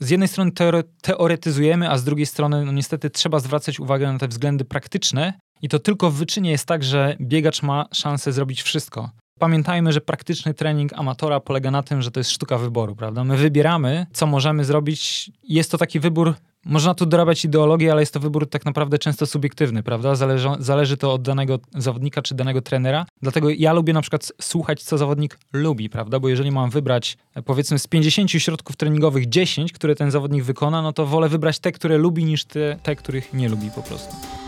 z jednej strony teoretyzujemy, a z drugiej strony no niestety trzeba zwracać uwagę na te względy praktyczne i to tylko w wyczynie jest tak, że biegacz ma szansę zrobić wszystko. Pamiętajmy, że praktyczny trening amatora polega na tym, że to jest sztuka wyboru, prawda? My wybieramy, co możemy zrobić. Jest to taki wybór można tu dorabiać ideologię, ale jest to wybór tak naprawdę często subiektywny, prawda? Zależy, zależy to od danego zawodnika czy danego trenera. Dlatego ja lubię na przykład słuchać, co zawodnik lubi, prawda? Bo jeżeli mam wybrać, e, powiedzmy, z 50 środków treningowych 10, które ten zawodnik wykona, no to wolę wybrać te, które lubi, niż te, te których nie lubi po prostu.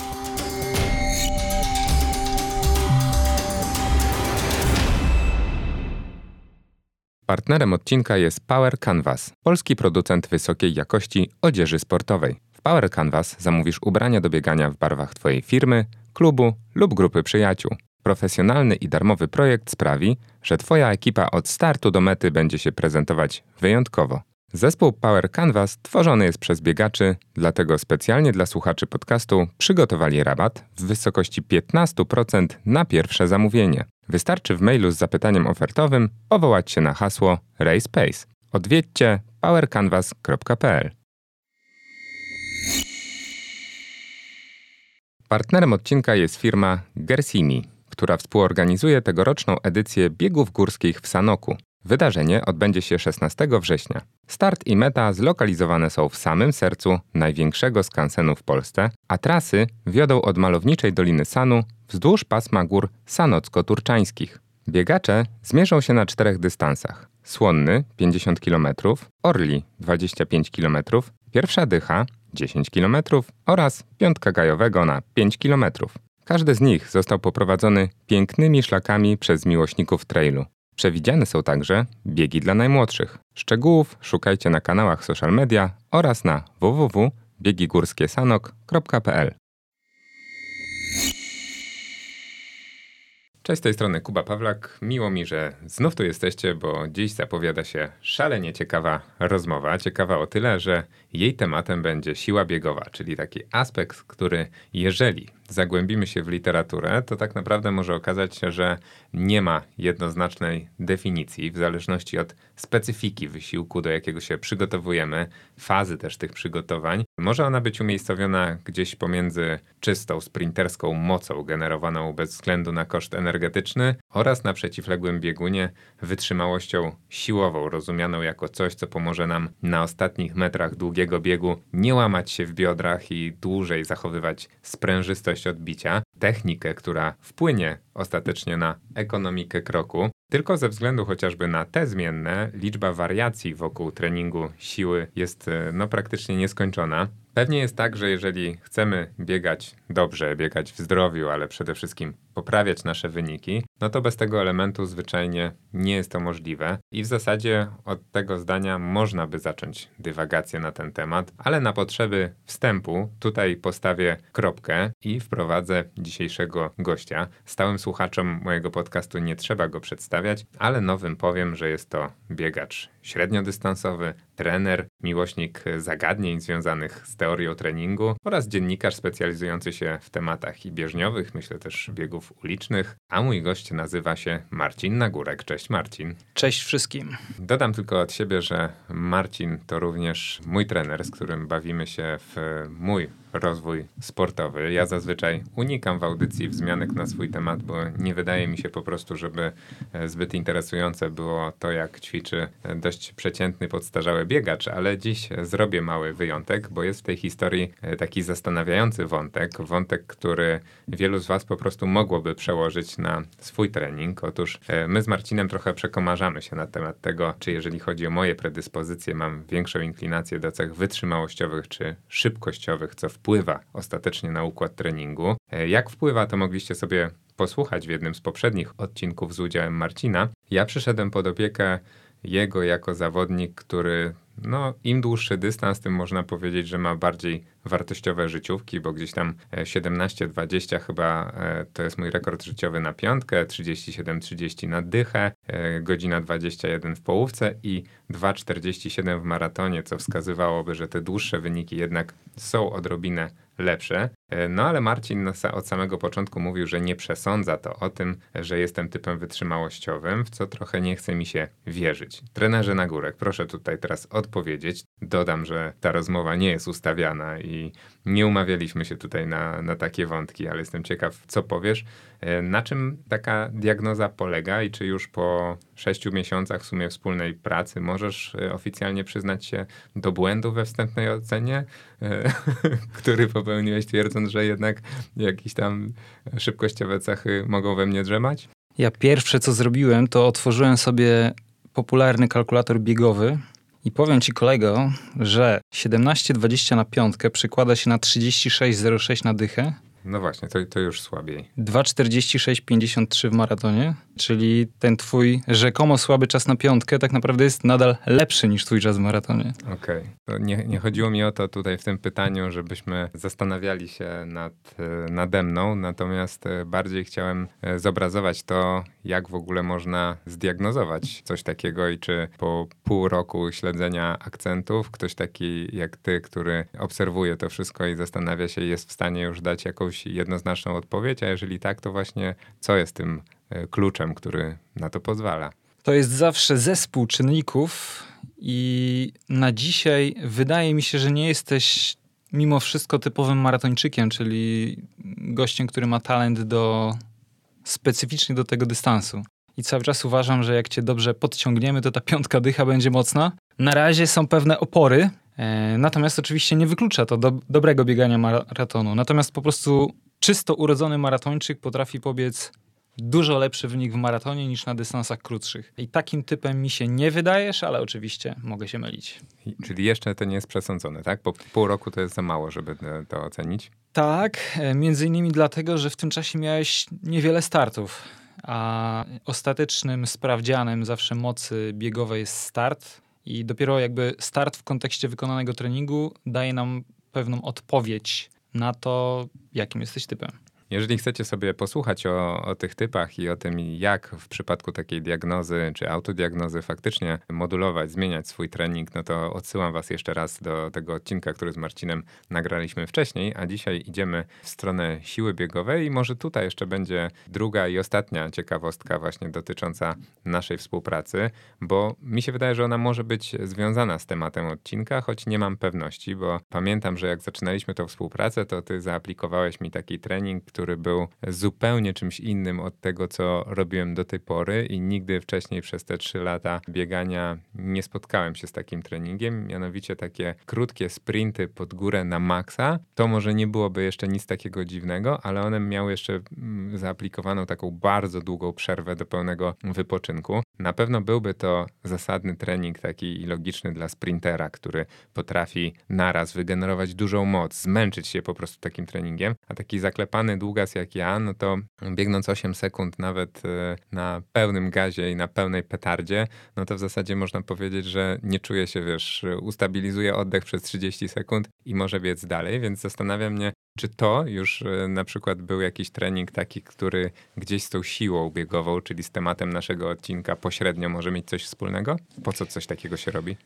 Partnerem odcinka jest Power Canvas, polski producent wysokiej jakości odzieży sportowej. W Power Canvas zamówisz ubrania do biegania w barwach Twojej firmy, klubu lub grupy przyjaciół. Profesjonalny i darmowy projekt sprawi, że Twoja ekipa od startu do mety będzie się prezentować wyjątkowo. Zespół Power Canvas tworzony jest przez biegaczy, dlatego specjalnie dla słuchaczy podcastu przygotowali rabat w wysokości 15% na pierwsze zamówienie. Wystarczy w mailu z zapytaniem ofertowym powołać się na hasło RaySpace. Odwiedźcie powercanvas.pl. Partnerem odcinka jest firma Gersimi, która współorganizuje tegoroczną edycję biegów górskich w Sanoku. Wydarzenie odbędzie się 16 września. Start i meta zlokalizowane są w samym sercu największego skansenu w Polsce, a trasy wiodą od malowniczej Doliny Sanu wzdłuż pasma gór sanocko-turczańskich. Biegacze zmierzą się na czterech dystansach. Słonny 50 km, Orli 25 km, Pierwsza Dycha 10 km oraz Piątka Gajowego na 5 km. Każdy z nich został poprowadzony pięknymi szlakami przez miłośników trailu. Przewidziane są także biegi dla najmłodszych. Szczegółów szukajcie na kanałach social media oraz na www.biegigórskiesanok.pl. Cześć, z tej strony Kuba Pawlak. Miło mi, że znów tu jesteście, bo dziś zapowiada się szalenie ciekawa rozmowa. Ciekawa o tyle, że jej tematem będzie siła biegowa, czyli taki aspekt, który jeżeli zagłębimy się w literaturę, to tak naprawdę może okazać się, że nie ma jednoznacznej definicji w zależności od specyfiki wysiłku, do jakiego się przygotowujemy, fazy też tych przygotowań. Może ona być umiejscowiona gdzieś pomiędzy czystą sprinterską mocą generowaną bez względu na koszt energetyczny oraz na przeciwległym biegunie wytrzymałością siłową, rozumianą jako coś, co pomoże nam na ostatnich metrach długiego biegu nie łamać się w biodrach i dłużej zachowywać sprężystość odbicia, technikę, która wpłynie ostatecznie na ekonomikę kroku, tylko ze względu chociażby na te zmienne, liczba wariacji wokół treningu siły jest e, no, praktycznie nieskończona. Pewnie jest tak, że jeżeli chcemy biegać dobrze, biegać w zdrowiu, ale przede wszystkim poprawiać nasze wyniki, no to bez tego elementu zwyczajnie nie jest to możliwe. I w zasadzie od tego zdania można by zacząć dywagację na ten temat, ale na potrzeby wstępu tutaj postawię kropkę i wprowadzę dzisiejszego gościa. Stałym słuchaczom mojego podcastu nie trzeba go przedstawiać, ale nowym powiem, że jest to biegacz średniodystansowy, trener, miłośnik zagadnień związanych z teorią treningu oraz dziennikarz specjalizujący się w tematach i bieżniowych, myślę też biegów ulicznych, a mój gość nazywa się Marcin Nagórek. Cześć Marcin. Cześć wszystkim. Dodam tylko od siebie, że Marcin to również mój trener, z którym bawimy się w mój rozwój sportowy. Ja zazwyczaj unikam w audycji wzmianek na swój temat, bo nie wydaje mi się po prostu, żeby e, zbyt interesujące było to, jak ćwiczy e, dość przeciętny, podstarzały biegacz, ale dziś zrobię mały wyjątek, bo jest w tej historii e, taki zastanawiający wątek, wątek, który wielu z Was po prostu mogłoby przełożyć na swój trening. Otóż my z Marcinem trochę przekomarzamy się na temat tego, czy jeżeli chodzi o moje predyspozycje, mam większą inklinację do cech wytrzymałościowych czy szybkościowych, co w wpływa ostatecznie na układ treningu. E, jak wpływa, to mogliście sobie posłuchać w jednym z poprzednich odcinków z udziałem Marcina. Ja przyszedłem pod opiekę jego jako zawodnik, który no, im dłuższy dystans, tym można powiedzieć, że ma bardziej wartościowe życiówki, bo gdzieś tam 17-20 e, chyba e, to jest mój rekord życiowy na piątkę, 37-30 na dychę, godzina 21 w połówce i 2,47 w maratonie, co wskazywałoby, że te dłuższe wyniki jednak są odrobinę lepsze. E, no ale Marcin od samego początku mówił, że nie przesądza to o tym, że jestem typem wytrzymałościowym, w co trochę nie chce mi się wierzyć. Trenerze na górek, proszę tutaj teraz odpowiedzieć. Dodam, że ta rozmowa nie jest ustawiana i nie umawialiśmy się tutaj na, na takie wątki, ale jestem ciekaw, co powiesz. E, na czym taka diagnoza polega i czy już po sześciu miesiącach w sumie wspólnej pracy możesz e, oficjalnie przyznać się do błędu we wstępnej ocenie, e, który popełniłeś twierdząc, że jednak jakieś tam szybkościowe cechy mogą we mnie drzemać? Ja pierwsze co zrobiłem, to otworzyłem sobie popularny kalkulator biegowy i powiem ci kolego, że 17,20 na piątkę przykłada się na 36,06 na dychę, no właśnie, to, to już słabiej. 2,46,53 w maratonie, czyli ten twój rzekomo słaby czas na piątkę tak naprawdę jest nadal lepszy niż twój czas w maratonie. Okej. Okay. Nie, nie chodziło mi o to tutaj w tym pytaniu, żebyśmy zastanawiali się nad, e, nade mną, natomiast e, bardziej chciałem e, zobrazować to, jak w ogóle można zdiagnozować coś takiego i czy po pół roku śledzenia akcentów ktoś taki jak ty, który obserwuje to wszystko i zastanawia się, jest w stanie już dać jakąś jednoznaczną odpowiedź, a jeżeli tak, to właśnie co jest tym e, kluczem, który na to pozwala? To jest zawsze zespół czynników i na dzisiaj wydaje mi się, że nie jesteś mimo wszystko typowym maratończykiem, czyli gościem, który ma talent do specyficznie do tego dystansu. I cały czas uważam, że jak cię dobrze podciągniemy, to ta piątka dycha będzie mocna. Na razie są pewne opory, natomiast oczywiście nie wyklucza to do, dobrego biegania maratonu. Natomiast po prostu czysto urodzony maratończyk potrafi pobiec dużo lepszy wynik w maratonie niż na dystansach krótszych. I takim typem mi się nie wydajesz, ale oczywiście mogę się mylić. Czyli jeszcze to nie jest przesądzone, tak? Po pół roku to jest za mało, żeby to ocenić? Tak, e, między innymi dlatego, że w tym czasie miałeś niewiele startów, a ostatecznym sprawdzianem zawsze mocy biegowej jest start i dopiero jakby start w kontekście wykonanego treningu daje nam pewną odpowiedź na to, jakim jesteś typem. Jeżeli chcecie sobie posłuchać o, o, tych typach i o tym, jak w przypadku takiej diagnozy czy autodiagnozy faktycznie modulować, zmieniać swój trening, no to odsyłam Was jeszcze raz do tego odcinka, który z Marcinem nagraliśmy wcześniej, a dzisiaj idziemy w stronę siły biegowej i może tutaj jeszcze będzie druga i ostatnia ciekawostka właśnie dotycząca naszej współpracy, bo mi się wydaje, że ona może być związana z tematem odcinka, choć nie mam pewności, bo pamiętam, że jak zaczynaliśmy tą współpracę, to Ty zaaplikowałeś mi taki trening, który który był zupełnie czymś innym od tego, co robiłem do tej pory i nigdy wcześniej przez te trzy lata biegania nie spotkałem się z takim treningiem, mianowicie takie krótkie sprinty pod górę na maksa. To może nie byłoby jeszcze nic takiego dziwnego, ale one miały jeszcze mm, zaaplikowaną taką bardzo długą przerwę do pełnego wypoczynku. Na pewno byłby to zasadny trening taki logiczny dla sprintera, który potrafi naraz wygenerować dużą moc, zmęczyć się po prostu takim treningiem, a taki zaklepany długa długas jak ja, no to biegnąc 8 sekund nawet e, na pełnym gazie i na pełnej petardzie, no to w zasadzie można powiedzieć, że nie czuje się, wiesz, ustabilizuje oddech przez 30 sekund i może biec dalej, więc zastanawia mnie, czy to już e, na przykład był jakiś trening taki, który gdzieś z tą siłą biegową, czyli z tematem naszego odcinka pośrednio może mieć coś wspólnego? Po co coś takiego się robi?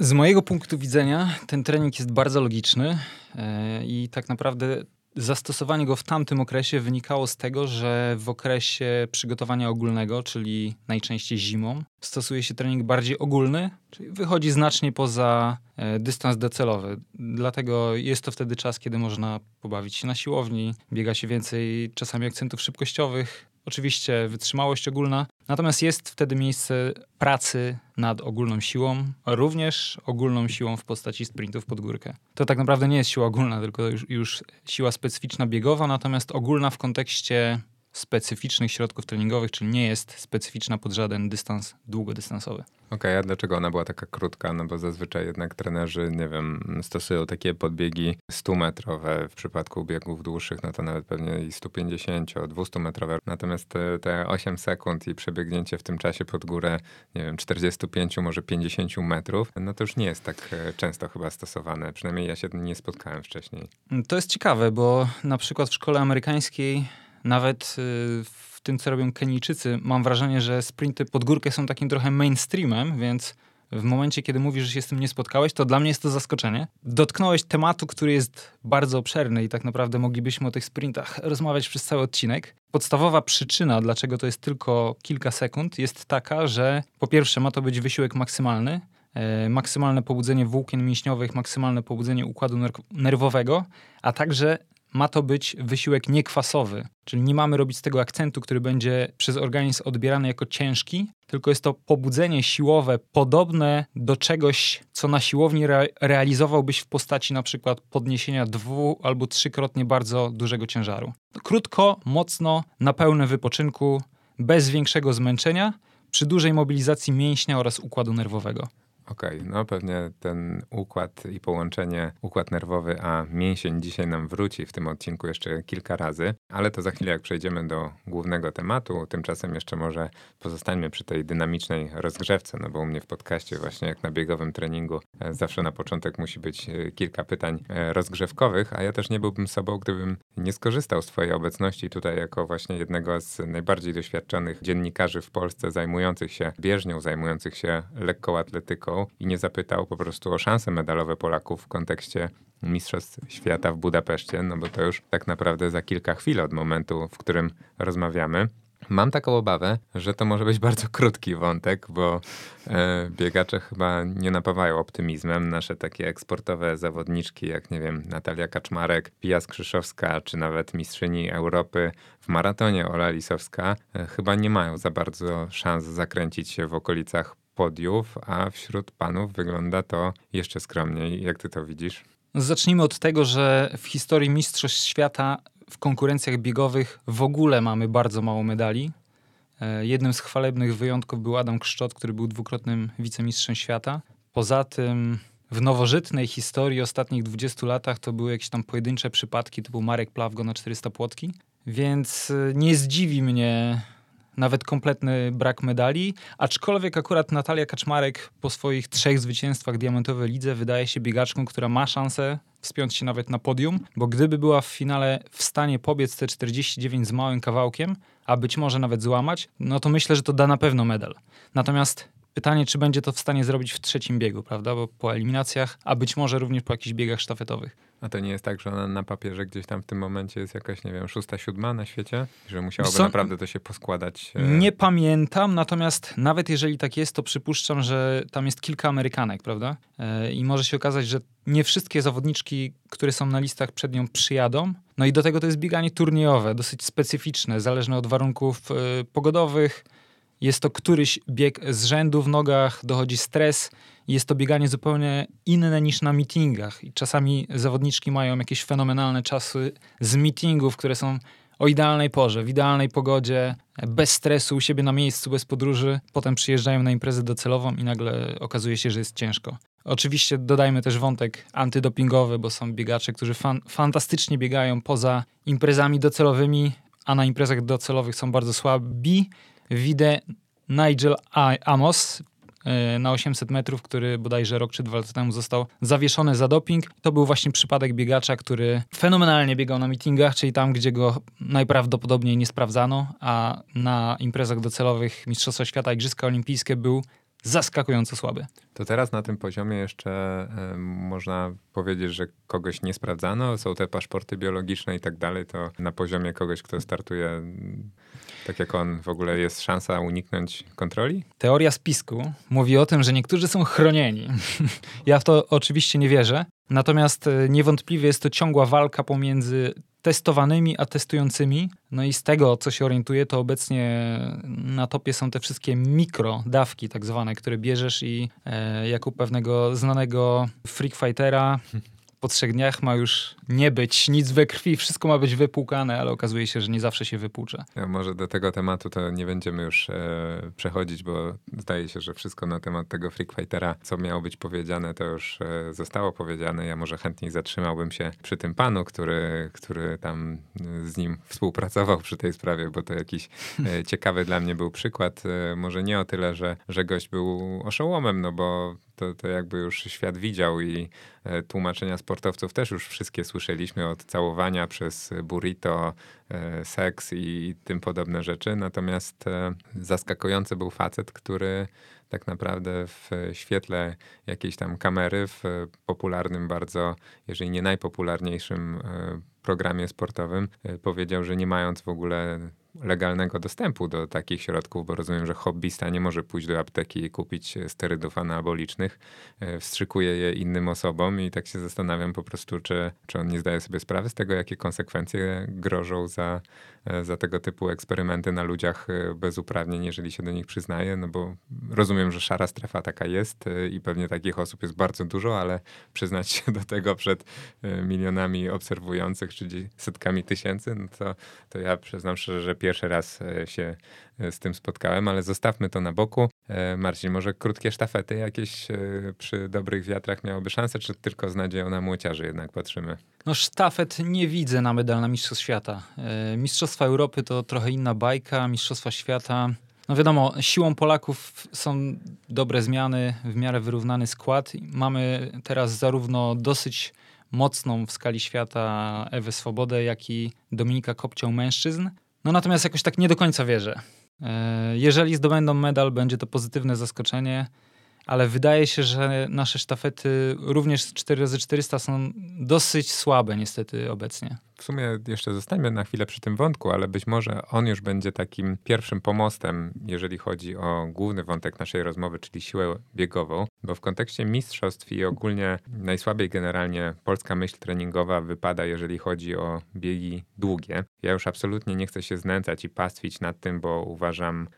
Z mojego punktu widzenia ten trening jest bardzo logiczny e, i tak naprawdę Zastosowanie go w tamtym okresie wynikało z tego, że w okresie przygotowania ogólnego, czyli najczęściej zimą, stosuje się trening bardziej ogólny, czyli wychodzi znacznie poza e, dystans docelowy. Dlatego jest to wtedy czas, kiedy można pobawić się na siłowni, biega się więcej czasami akcentów szybkościowych, oczywiście wytrzymałość ogólna, natomiast jest wtedy miejsce pracy nad ogólną siłą, również ogólną siłą w postaci sprintów pod górkę. To tak naprawdę nie jest siła ogólna, tylko już, już siła specyficzna biegowa, natomiast ogólna w kontekście specyficznych środków treningowych, czyli nie jest specyficzna pod żaden dystans długodystansowy. Okej, okay, a dlaczego ona była taka krótka? No bo zazwyczaj jednak trenerzy, nie wiem, stosują takie podbiegi 100-metrowe w przypadku biegów dłuższych, no to nawet pewnie i 150, 200-metrowe. Natomiast te, te 8 sekund i przebiegnięcie w tym czasie pod górę, nie wiem, 45, może 50 metrów, no to już nie jest tak e, często chyba stosowane. Przynajmniej ja się nie spotkałem wcześniej. To jest ciekawe, bo na przykład w szkole amerykańskiej nawet y, w tym, co robią Kenijczycy, mam wrażenie, że sprinty pod górkę są takim trochę mainstreamem, więc w momencie, kiedy mówisz, że się z tym nie spotkałeś, to dla mnie jest to zaskoczenie. Dotknąłeś tematu, który jest bardzo obszerny i tak naprawdę moglibyśmy o tych sprintach rozmawiać przez cały odcinek. Podstawowa przyczyna, dlaczego to jest tylko kilka sekund, jest taka, że po pierwsze ma to być wysiłek maksymalny, e, maksymalne pobudzenie włókien mięśniowych, maksymalne pobudzenie układu nerwowego, a także ma to być wysiłek niekwasowy, czyli nie mamy robić z tego akcentu, który będzie przez organizm odbierany jako ciężki, tylko jest to pobudzenie siłowe podobne do czegoś, co na siłowni re realizowałbyś w postaci na przykład podniesienia dwu albo trzykrotnie bardzo dużego ciężaru. Krótko, mocno, na pełnym wypoczynku, bez większego zmęczenia, przy dużej mobilizacji mięśnia oraz układu nerwowego. Okej, okay, no pewnie ten układ i połączenie układ nerwowy a mięsień dzisiaj nam wróci w tym odcinku jeszcze kilka razy, ale to za chwilę jak przejdziemy do głównego tematu. Tymczasem jeszcze może pozostańmy przy tej dynamicznej rozgrzewce, no bo u mnie w podcaście właśnie jak na biegowym treningu e, zawsze na początek musi być e, kilka pytań e, rozgrzewkowych, a ja też nie byłbym sobą, gdybym nie skorzystał z twojej obecności tutaj jako właśnie jednego z najbardziej doświadczonych dziennikarzy w Polsce zajmujących się bieżnią, zajmujących się lekką atletyką i nie zapytał po prostu o szanse medalowe Polaków w kontekście Mistrzostw Świata w Budapeszcie, no bo to już tak naprawdę za kilka chwil od momentu, w którym rozmawiamy. Mam taką obawę, że to może być bardzo krótki wątek, bo e, biegacze chyba nie napawają optymizmem. Nasze takie eksportowe zawodniczki, jak nie wiem, Natalia Kaczmarek, Pia Skrzyszowska, czy nawet mistrzyni Europy w maratonie Ola Lisowska, e, chyba nie mają za bardzo szans zakręcić się w okolicach podiów, a wśród panów wygląda to jeszcze skromniej. Jak ty to widzisz? Zacznijmy od tego, że w historii Mistrzostw Świata w konkurencjach biegowych w ogóle mamy bardzo mało medali. E, jednym z chwalebnych wyjątków był Adam Kszczot, który był dwukrotnym wicemistrzem świata. Poza tym w nowożytnej historii ostatnich 20 latach to były jakieś tam pojedyncze przypadki, typu Marek Plawgo na 400 płotki. Więc e, nie zdziwi mnie nawet kompletny brak medali, aczkolwiek akurat Natalia Kaczmarek po swoich trzech zwycięstwach Diamentowej Lidze wydaje się biegaczką, która ma szansę wspiąć się nawet na podium, bo gdyby była w finale w stanie pobiec te 49 z małym kawałkiem, a być może nawet złamać, no to myślę, że to da na pewno medal. Natomiast Pytanie, czy będzie to w stanie zrobić w trzecim biegu, prawda? Bo po eliminacjach, a być może również po jakichś biegach sztafetowych. A to nie jest tak, że ona na papierze gdzieś tam w tym momencie jest jakaś, nie wiem, szósta, siódma na świecie? Że musiałoby Co? naprawdę to się poskładać? E... Nie pamiętam, natomiast nawet jeżeli tak jest, to przypuszczam, że tam jest kilka Amerykanek, prawda? E, I może się okazać, że nie wszystkie zawodniczki, które są na listach przed nią, przyjadą. No i do tego to jest bieganie turniejowe, dosyć specyficzne, zależne od warunków e, pogodowych, jest to któryś bieg z rzędu w nogach, dochodzi stres. Jest to bieganie zupełnie inne niż na meetingach. I czasami zawodniczki mają jakieś fenomenalne czasy z meetingów, które są o idealnej porze, w idealnej pogodzie, bez stresu, u siebie na miejscu, bez podróży. Potem przyjeżdżają na imprezę docelową i nagle okazuje się, że jest ciężko. Oczywiście dodajmy też wątek antydopingowy, bo są biegacze, którzy fan fantastycznie biegają poza imprezami docelowymi, a na imprezach docelowych są bardzo słabi widzę Nigel Amos e, na 800 metrów, który bodajże rok czy dwa lata temu został zawieszony za doping. To był właśnie przypadek biegacza, który fenomenalnie biegał na meetingach, czyli tam, gdzie go najprawdopodobniej nie sprawdzano, a na imprezach docelowych Mistrzostwa Świata Igrzyska Olimpijskie był zaskakująco słaby. To teraz na tym poziomie jeszcze y, można powiedzieć, że kogoś nie sprawdzano, są te paszporty biologiczne i tak dalej, to na poziomie kogoś, kto startuje tak jak on, w ogóle jest szansa uniknąć kontroli? Teoria spisku mówi o tym, że niektórzy są chronieni. ja w to oczywiście nie wierzę. Natomiast e, niewątpliwie jest to ciągła walka pomiędzy testowanymi a testującymi. No i z tego, co się orientuję, to obecnie na topie są te wszystkie mikrodawki, tak zwane, które bierzesz i e, jak u pewnego znanego freakfightera po trzech dniach ma już nie być nic we krwi, wszystko ma być wypłukane, ale okazuje się, że nie zawsze się wypłucza. Ja może do tego tematu to nie będziemy już e, przechodzić, bo zdaje się, że wszystko na temat tego Freak Fightera, co miało być powiedziane, to już e, zostało powiedziane. Ja może chętniej zatrzymałbym się przy tym panu, który, który tam z nim współpracował przy tej sprawie, bo to jakiś e, ciekawy dla mnie był przykład. E, może nie o tyle, że, że gość był oszołomem, no bo to, to jakby już świat widział i e, tłumaczenia sportowców też już wszystkie słyszeliśmy od całowania przez burrito, e, seks i tym podobne rzeczy. Natomiast e, zaskakujący był facet, który tak naprawdę w świetle jakiejś tam kamery, w popularnym bardzo, jeżeli nie najpopularniejszym programie sportowym, powiedział, że nie mając w ogóle legalnego dostępu do takich środków, bo rozumiem, że hobbysta nie może pójść do apteki i kupić sterydów anabolicznych, e, wstrzykuje je innym osobom i tak się zastanawiam po prostu, czy, czy on nie zdaje sobie sprawy z tego, jakie konsekwencje grożą za, za tego typu eksperymenty na ludziach e, bez uprawnień, jeżeli się do nich przyznaje, no bo rozumiem, że szara strefa taka jest i pewnie takich osób jest bardzo dużo, ale przyznać się do tego przed milionami obserwujących, czy setkami tysięcy, no to, to ja przyznam szczerze, że pierwszy raz e, się e, z tym spotkałem, ale zostawmy to na boku. E, Marcin, może krótkie sztafety jakieś przy dobrych wiatrach miałoby szansę, czy tylko z nadzieją na młociarzy jednak patrzymy? No sztafet nie widzę na medal na Mistrzostw Świata. Mistrzostwa Europy to trochę inna bajka, Mistrzostwa Świata... No wiadomo, siłą Polaków są dobre zmiany, w miarę wyrównany skład. Mamy teraz zarówno dosyć mocną w skali świata Ewę Swobodę, jak i Dominika Kopcią mężczyzn. No natomiast jakoś tak nie do końca wierzę. E, jeżeli zdobędą medal, będzie to pozytywne zaskoczenie ale wydaje się, że nasze sztafety również 4x400 są dosyć słabe niestety obecnie. W sumie jeszcze zostańmy na chwilę przy tym wątku, ale być może on już będzie takim pierwszym pomostem, jeżeli chodzi o główny wątek naszej rozmowy, czyli siłę biegową, bo w kontekście mistrzostw i ogólnie najsłabiej generalnie polska myśl treningowa wypada, jeżeli chodzi o biegi długie. Ja już absolutnie nie chcę się znęcać i pastwić nad tym, bo uważam,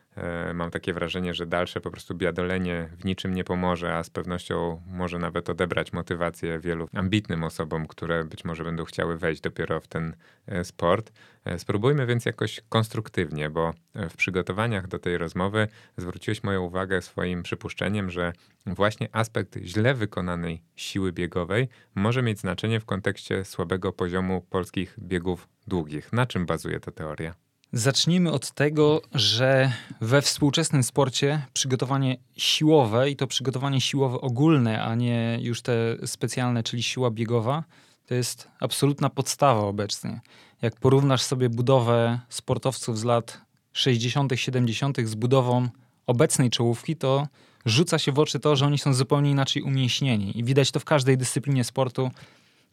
mam takie wrażenie, że dalsze po prostu biadolenie w niczym nie pomoże, a z pewnością może nawet odebrać motywację wielu ambitnym osobom, które być może będą chciały wejść dopiero w ten e, sport. E, spróbujmy więc jakoś konstruktywnie, bo w przygotowaniach do tej rozmowy zwróciłeś moją uwagę swoim przypuszczeniem, że właśnie aspekt źle wykonanej siły biegowej może mieć znaczenie w kontekście słabego poziomu polskich biegów długich. Na czym bazuje ta teoria? Zacznijmy od tego, że we współczesnym sporcie przygotowanie siłowe i to przygotowanie siłowe ogólne, a nie już te specjalne, czyli siła biegowa, to jest absolutna podstawa obecnie. Jak porównasz sobie budowę sportowców z lat 60., 70. z budową obecnej czołówki, to rzuca się w oczy to, że oni są zupełnie inaczej umięśnieni. I widać to w każdej dyscyplinie sportu,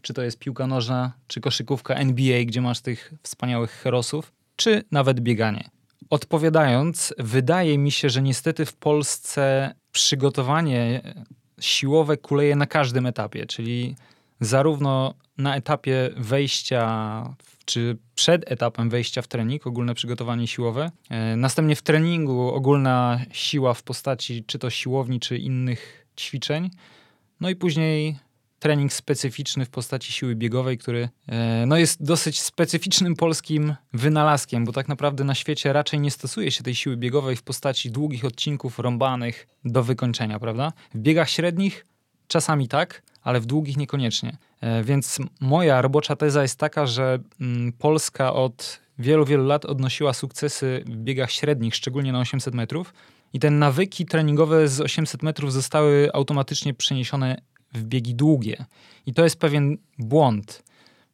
czy to jest piłka nożna, czy koszykówka NBA, gdzie masz tych wspaniałych herosów czy nawet bieganie. Odpowiadając, wydaje mi się, że niestety w Polsce przygotowanie siłowe kuleje na każdym etapie, czyli zarówno na etapie wejścia, czy przed etapem wejścia w trening, ogólne przygotowanie siłowe, e, następnie w treningu ogólna siła w postaci czy to siłowni, czy innych ćwiczeń, no i później trening specyficzny w postaci siły biegowej, który e, no, jest dosyć specyficznym polskim wynalazkiem, bo tak naprawdę na świecie raczej nie stosuje się tej siły biegowej w postaci długich odcinków rąbanych do wykończenia, prawda? W biegach średnich czasami tak, ale w długich niekoniecznie. E, więc moja robocza teza jest taka, że mm, Polska od wielu, wielu lat odnosiła sukcesy w biegach średnich, szczególnie na 800 metrów. I te nawyki treningowe z 800 metrów zostały automatycznie przeniesione w biegi długie. I to jest pewien błąd,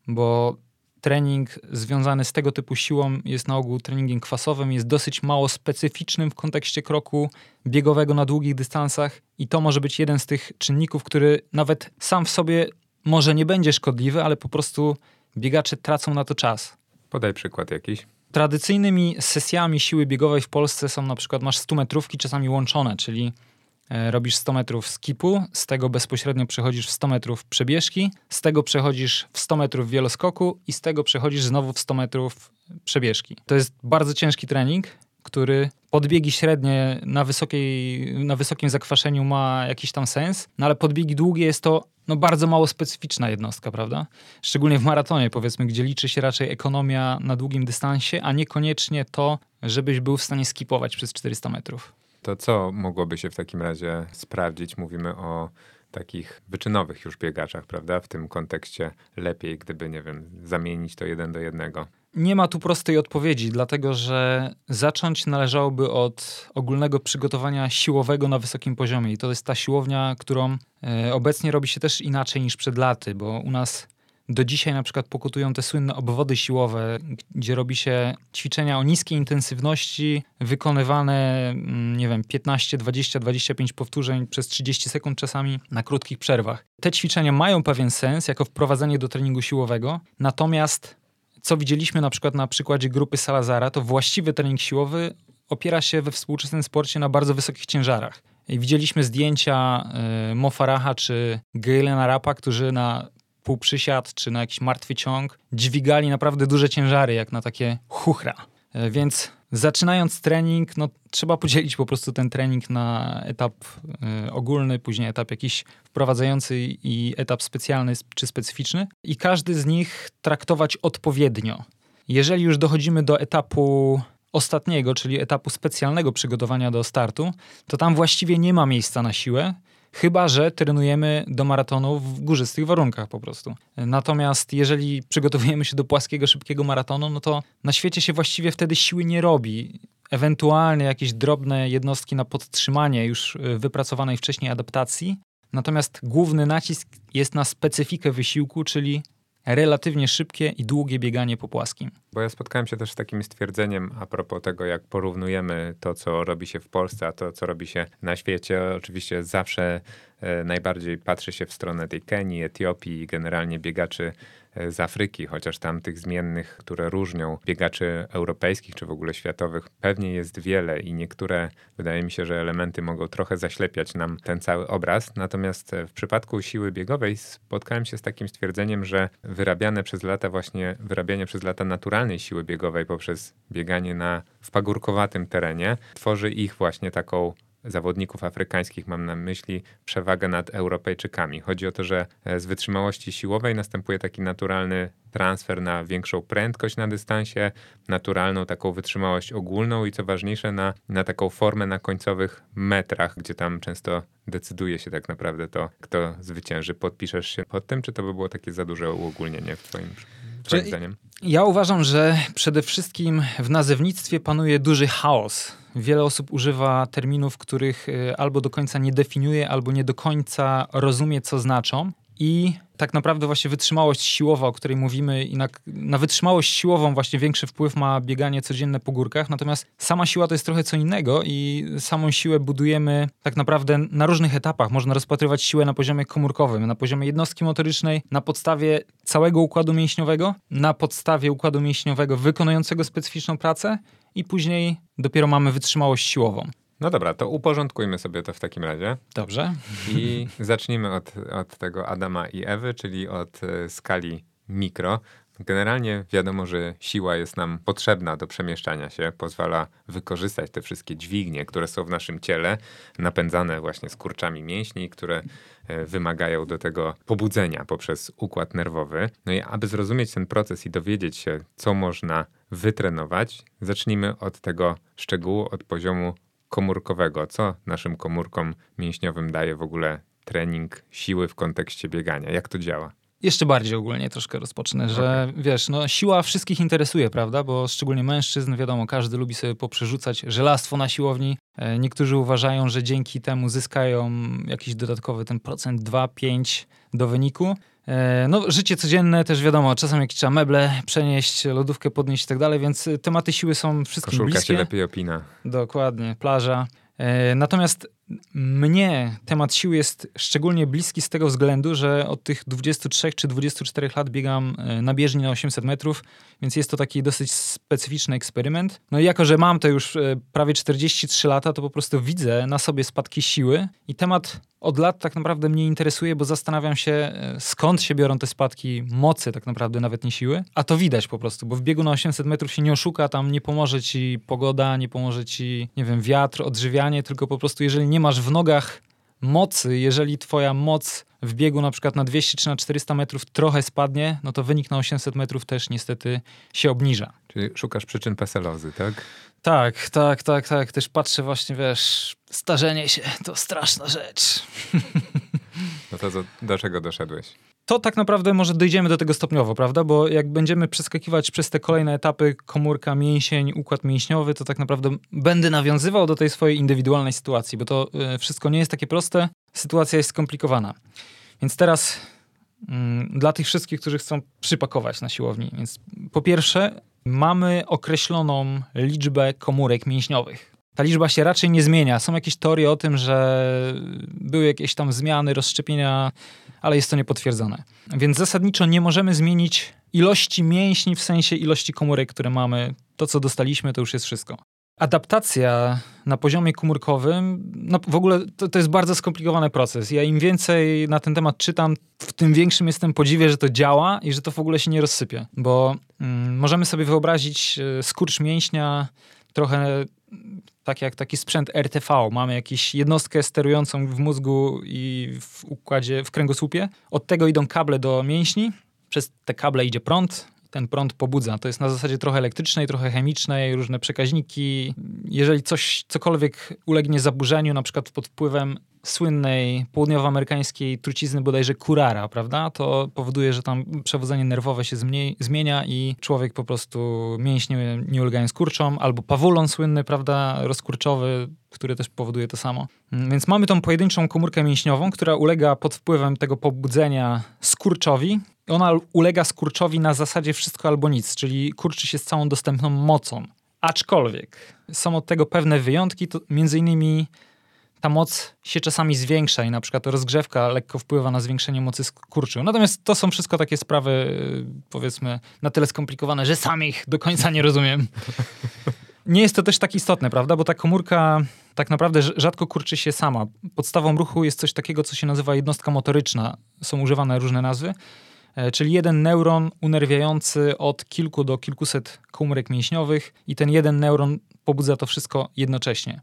bo trening związany z tego typu siłą jest na ogół treningiem kwasowym, jest dosyć mało specyficznym w kontekście kroku biegowego na długich dystansach i to może być jeden z tych czynników, który nawet sam w sobie może nie będzie szkodliwy, ale po prostu biegacze tracą na to czas. Podaj przykład jakiś. Tradycyjnymi sesjami siły biegowej w Polsce są na przykład masz 100 metrówki czasami łączone, czyli robisz 100 metrów skipu, z tego bezpośrednio przechodzisz w 100 metrów przebieżki, z tego przechodzisz w 100 metrów wieloskoku i z tego przechodzisz znowu w 100 metrów przebieżki. To jest bardzo ciężki trening, który podbiegi średnie na, wysokiej, na wysokim zakwaszeniu ma jakiś tam sens, no ale podbiegi długie jest to no, bardzo mało specyficzna jednostka, prawda? Szczególnie w maratonie, powiedzmy, gdzie liczy się raczej ekonomia na długim dystansie, a niekoniecznie to, żebyś był w stanie skipować przez 400 metrów. To co mogłoby się w takim razie sprawdzić? Mówimy o takich wyczynowych już biegaczach, prawda? W tym kontekście lepiej, gdyby, nie wiem, zamienić to jeden do jednego. Nie ma tu prostej odpowiedzi, dlatego że zacząć należałoby od ogólnego przygotowania siłowego na wysokim poziomie. I to jest ta siłownia, którą e, obecnie robi się też inaczej niż przed laty, bo u nas do dzisiaj na przykład pokutują te słynne obwody siłowe, gdzie robi się ćwiczenia o niskiej intensywności, wykonywane, mm, nie wiem, 15, 20, 25 powtórzeń przez 30 sekund czasami na krótkich przerwach. Te ćwiczenia mają pewien sens jako wprowadzenie do treningu siłowego, natomiast co widzieliśmy na przykład na przykładzie grupy Salazara, to właściwy trening siłowy opiera się we współczesnym sporcie na bardzo wysokich ciężarach. Widzieliśmy zdjęcia y, Mofaraha czy Gailena Rapa, którzy na półprzysiad czy na jakiś martwy ciąg dźwigali naprawdę duże ciężary, jak na takie chuchra. E, więc zaczynając trening, no, trzeba podzielić po prostu ten trening na etap y, ogólny, później etap jakiś wprowadzający i etap specjalny czy specyficzny i każdy z nich traktować odpowiednio. Jeżeli już dochodzimy do etapu ostatniego, czyli etapu specjalnego przygotowania do startu, to tam właściwie nie ma miejsca na siłę, chyba że trenujemy do maratonu w górzystych warunkach po prostu. Natomiast jeżeli przygotowujemy się do płaskiego, szybkiego maratonu, no to na świecie się właściwie wtedy siły nie robi. Ewentualnie jakieś drobne jednostki na podtrzymanie już y, wypracowanej wcześniej adaptacji. Natomiast główny nacisk jest na specyfikę wysiłku, czyli relatywnie szybkie i długie bieganie po płaskim. Bo ja spotkałem się też z takim stwierdzeniem a propos tego, jak porównujemy to, co robi się w Polsce, a to, co robi się na świecie. Oczywiście zawsze e, najbardziej patrzy się w stronę tej Kenii, Etiopii i generalnie biegaczy z Afryki, chociaż tam tych zmiennych, które różnią biegaczy europejskich czy w ogóle światowych, pewnie jest wiele i niektóre, wydaje mi się, że elementy mogą trochę zaślepiać nam ten cały obraz. Natomiast w przypadku siły biegowej spotkałem się z takim stwierdzeniem, że wyrabiane przez lata właśnie, wyrabianie przez lata naturalnej siły biegowej poprzez bieganie na w pagórkowatym terenie tworzy ich właśnie taką zawodników afrykańskich, mam na myśli przewagę nad Europejczykami. Chodzi o to, że e, z wytrzymałości siłowej następuje taki naturalny transfer na większą prędkość na dystansie, naturalną taką wytrzymałość ogólną i co ważniejsze na, na taką formę na końcowych metrach, gdzie tam często decyduje się tak naprawdę to, kto zwycięży. Podpiszesz się pod tym, czy to by było takie za duże uogólnienie w twoim Twoim zdaniem? Ja uważam, że przede wszystkim w nazewnictwie panuje duży chaos Wiele osób używa terminów, których y, albo do końca nie definiuje, albo nie do końca rozumie, co znaczą. I tak naprawdę właśnie wytrzymałość siłowa, o której mówimy, i na, na, wytrzymałość siłową właśnie większy wpływ ma bieganie codzienne po górkach, natomiast sama siła to jest trochę co innego i samą siłę budujemy tak naprawdę na różnych etapach. Można rozpatrywać siłę na poziomie komórkowym, na poziomie jednostki motorycznej, na podstawie całego układu mięśniowego, na podstawie układu mięśniowego wykonującego specyficzną pracę i później dopiero mamy wytrzymałość siłową. No dobra, to uporządkujmy sobie to w takim razie. Dobrze. I zacznijmy od, od tego Adama i Ewy, czyli od e, skali mikro. Generalnie wiadomo, że siła jest nam potrzebna do przemieszczania się, pozwala wykorzystać te wszystkie dźwignie, które są w naszym ciele, napędzane właśnie skurczami mięśni, które e, wymagają do tego pobudzenia poprzez układ nerwowy. No i aby zrozumieć ten proces i dowiedzieć się, co można wytrenować, zacznijmy od tego szczegółu, od poziomu komórkowego. Co naszym komórkom mięśniowym daje w ogóle trening siły w kontekście biegania? Jak to działa? Jeszcze bardziej ogólnie troszkę rozpocznę, że okay. wiesz, no siła wszystkich interesuje, prawda? Bo szczególnie mężczyzn, wiadomo, każdy lubi sobie poprzerzucać żelastwo na siłowni. E, niektórzy uważają, że dzięki temu zyskają jakiś dodatkowy ten procent 2-5 do wyniku. E, no, życie codzienne też wiadomo, czasem jakieś trzeba meble przenieść, lodówkę podnieść i tak dalej, więc tematy siły są wszystkim Koszulka bliskie. się lepiej opina. Dokładnie, plaża. E, natomiast mnie temat sił jest szczególnie bliski z tego względu, że od tych 23 czy 24 lat biegam e, na bieżni na 800 metrów, więc jest to taki dosyć specyficzny eksperyment. No i jako, że mam to już e, prawie 43 lata, to po prostu widzę na sobie spadki siły i temat od lat tak naprawdę mnie interesuje, bo zastanawiam się, e, skąd się biorą te spadki mocy, tak naprawdę nawet nie siły. A to widać po prostu, bo w biegu na 800 metrów się nie oszuka, tam nie pomoże ci pogoda, nie pomoże ci, nie wiem, wiatr, odżywianie, tylko po prostu jeżeli nie masz w nogach mocy, jeżeli twoja moc w biegu na przykład na 200 czy na 400 metrów trochę spadnie, no to wynik na 800 metrów też niestety się obniża. Czyli szukasz przyczyn peselozy, tak? Tak, tak, tak, tak. Też patrzę właśnie, wiesz, starzenie się to straszna rzecz. No to do, do czego doszedłeś? To tak naprawdę może dojdziemy do tego stopniowo, prawda? Bo jak będziemy przeskakiwać przez te kolejne etapy, komórka, mięsień, układ mięśniowy, to tak naprawdę będę nawiązywał do tej swojej indywidualnej sytuacji, bo to y, wszystko nie jest takie proste, sytuacja jest skomplikowana. Więc teraz mm, dla tych wszystkich, którzy chcą przypakować na siłowni, więc po pierwsze mamy określoną liczbę komórek mięśniowych. Ta liczba się raczej nie zmienia. Są jakieś teorie o tym, że były jakieś tam zmiany, rozszczepienia ale jest to niepotwierdzone. Więc zasadniczo nie możemy zmienić ilości mięśni w sensie ilości komórek, które mamy. To, co dostaliśmy, to już jest wszystko. Adaptacja na poziomie komórkowym, no w ogóle to, to jest bardzo skomplikowany proces. Ja im więcej na ten temat czytam, w tym większym jestem podziwie, że to działa i że to w ogóle się nie rozsypie. Bo mm, możemy sobie wyobrazić e, skurcz mięśnia trochę tak jak taki sprzęt RTV. Mamy jakąś jednostkę sterującą w mózgu i w układzie, w kręgosłupie. Od tego idą kable do mięśni. Przez te kable idzie prąd, ten prąd pobudza. To jest na zasadzie trochę elektrycznej, trochę chemicznej, różne przekaźniki. Jeżeli coś, cokolwiek ulegnie zaburzeniu, na przykład pod wpływem słynnej południowoamerykańskiej trucizny bodajże kurara, prawda? To powoduje, że tam przewodzenie nerwowe się zmienia i człowiek po prostu mięśnie nie ulegają skurczom, albo pawulon słynny, prawda, rozkurczowy, który też powoduje to samo. Mm, więc mamy tą pojedynczą komórkę mięśniową, która ulega pod wpływem tego pobudzenia skurczowi. Ona ulega skurczowi na zasadzie wszystko albo nic, czyli kurczy się z całą dostępną mocą. Aczkolwiek są od tego pewne wyjątki, to między innymi ta moc się czasami zwiększa i na przykład rozgrzewka lekko wpływa na zwiększenie mocy skurczu. Natomiast to są wszystko takie sprawy, y, powiedzmy, na tyle skomplikowane, że sam ich do końca nie rozumiem. Nie jest to też tak istotne, prawda? Bo ta komórka tak naprawdę rzadko kurczy się sama. Podstawą ruchu jest coś takiego, co się nazywa jednostka motoryczna. Są używane różne nazwy. E, czyli jeden neuron unerwiający od kilku do kilkuset komórek mięśniowych i ten jeden neuron pobudza to wszystko jednocześnie.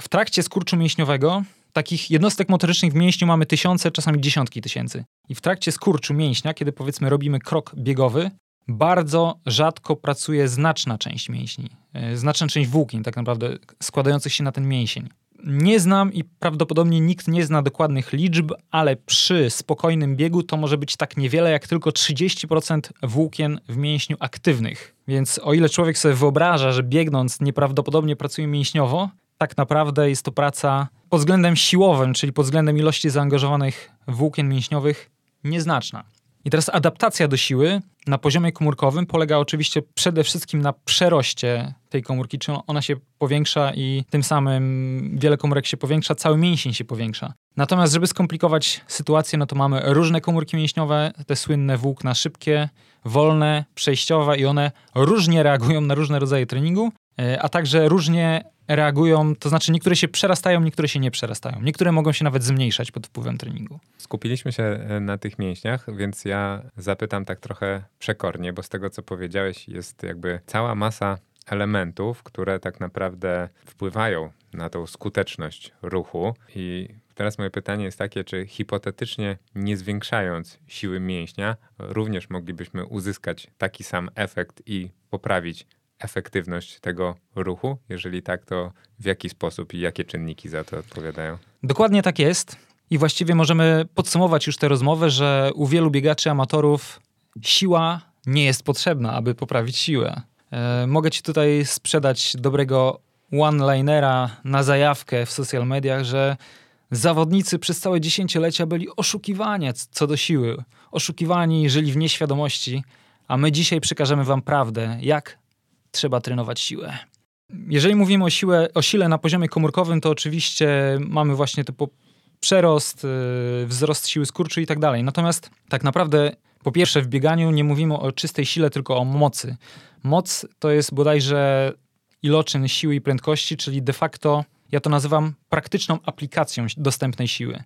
W trakcie skurczu mięśniowego takich jednostek motorycznych w mięśniu mamy tysiące, czasami dziesiątki tysięcy. I w trakcie skurczu mięśnia, kiedy powiedzmy robimy krok biegowy, bardzo rzadko pracuje znaczna część mięśni, e, znaczna część włókien tak naprawdę składających się na ten mięsień. Nie znam i prawdopodobnie nikt nie zna dokładnych liczb, ale przy spokojnym biegu to może być tak niewiele jak tylko 30% włókien w mięśniu aktywnych. Więc o ile człowiek sobie wyobraża, że biegnąc nieprawdopodobnie pracuje mięśniowo, tak naprawdę jest to praca pod względem siłowym, czyli pod względem ilości zaangażowanych włókien mięśniowych, nieznaczna. I teraz adaptacja do siły na poziomie komórkowym polega oczywiście przede wszystkim na przeroście tej komórki, czy ona się powiększa i tym samym wiele komórek się powiększa, cały mięsień się powiększa. Natomiast, żeby skomplikować sytuację, no to mamy różne komórki mięśniowe, te słynne włókna szybkie, wolne, przejściowe i one różnie reagują na różne rodzaje treningu, a także różnie reagują, to znaczy niektóre się przerastają, niektóre się nie przerastają. Niektóre mogą się nawet zmniejszać pod wpływem treningu. Skupiliśmy się e, na tych mięśniach, więc ja zapytam tak trochę przekornie, bo z tego co powiedziałeś jest jakby cała masa elementów, które tak naprawdę wpływają na tą skuteczność ruchu i Teraz moje pytanie jest takie, czy hipotetycznie nie zwiększając siły mięśnia, również moglibyśmy uzyskać taki sam efekt i poprawić efektywność tego ruchu? Jeżeli tak, to w jaki sposób i jakie czynniki za to odpowiadają? Dokładnie tak jest. I właściwie możemy podsumować już tę rozmowę, że u wielu biegaczy amatorów siła nie jest potrzebna, aby poprawić siłę. E, mogę ci tutaj sprzedać dobrego one-linera na zajawkę w social mediach, że zawodnicy przez całe dziesięciolecia byli oszukiwani co do siły. Oszukiwani, żyli w nieświadomości, a my dzisiaj przekażemy wam prawdę, jak trzeba trenować siłę. Jeżeli mówimy o, siłę, o sile na poziomie komórkowym, to oczywiście mamy właśnie typu przerost, yy, wzrost siły skurczu i tak dalej. Natomiast tak naprawdę po pierwsze w bieganiu nie mówimy o czystej sile, tylko o mocy. Moc to jest bodajże iloczyn siły i prędkości, czyli de facto ja to nazywam praktyczną aplikacją dostępnej siły.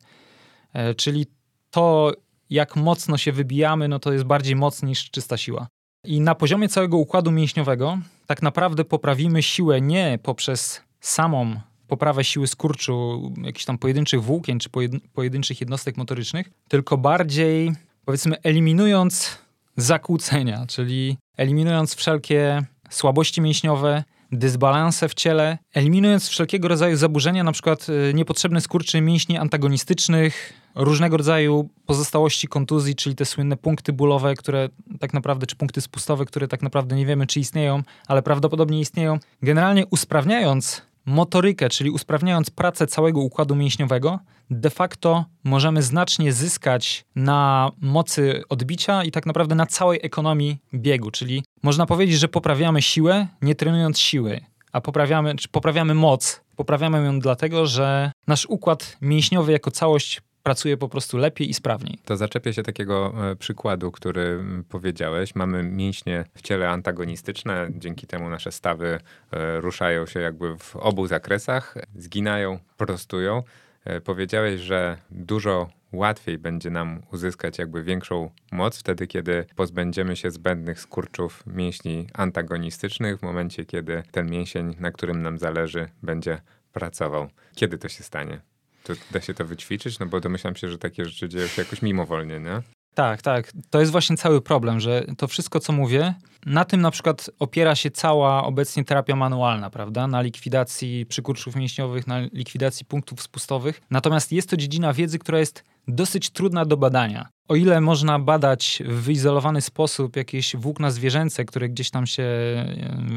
E, czyli to, jak mocno się wybijamy, no to jest bardziej moc niż czysta siła. I na poziomie całego układu mięśniowego tak naprawdę poprawimy siłę nie poprzez samą poprawę siły skurczu jakichś tam pojedynczych włókien czy pojedynczych jednostek motorycznych, tylko bardziej powiedzmy eliminując zakłócenia, czyli eliminując wszelkie słabości mięśniowe, dysbalanse w ciele, eliminując wszelkiego rodzaju zaburzenia, na przykład y, niepotrzebne skurcze mięśni antagonistycznych, różnego rodzaju pozostałości kontuzji, czyli te słynne punkty bólowe, które tak naprawdę, czy punkty spustowe, które tak naprawdę nie wiemy, czy istnieją, ale prawdopodobnie istnieją. Generalnie usprawniając motorykę, czyli usprawniając pracę całego układu mięśniowego, de facto możemy znacznie zyskać na mocy odbicia i tak naprawdę na całej ekonomii biegu, czyli można powiedzieć, że poprawiamy siłę, nie trenując siły, a poprawiamy, czy poprawiamy moc. Poprawiamy ją dlatego, że nasz układ mięśniowy jako całość pracuje po prostu lepiej i sprawniej. To zaczepię się takiego e, przykładu, który powiedziałeś. Mamy mięśnie w ciele antagonistyczne, dzięki temu nasze stawy e, ruszają się jakby w obu zakresach, zginają, prostują. E, powiedziałeś, że dużo łatwiej będzie nam uzyskać jakby większą moc wtedy, kiedy pozbędziemy się zbędnych skurczów mięśni antagonistycznych, w momencie, kiedy ten mięsień, na którym nam zależy, będzie pracował. Kiedy to się stanie? To da się to wyćwiczyć? No bo domyślam się, że takie rzeczy dzieją się jakoś mimowolnie, nie? Tak, tak. To jest właśnie cały problem, że to wszystko, co mówię, na tym na przykład opiera się cała obecnie terapia manualna, prawda? Na likwidacji przykurczów mięśniowych, na likwidacji punktów spustowych. Natomiast jest to dziedzina wiedzy, która jest dosyć trudna do badania. O ile można badać w wyizolowany sposób jakieś włókna zwierzęce, które gdzieś tam się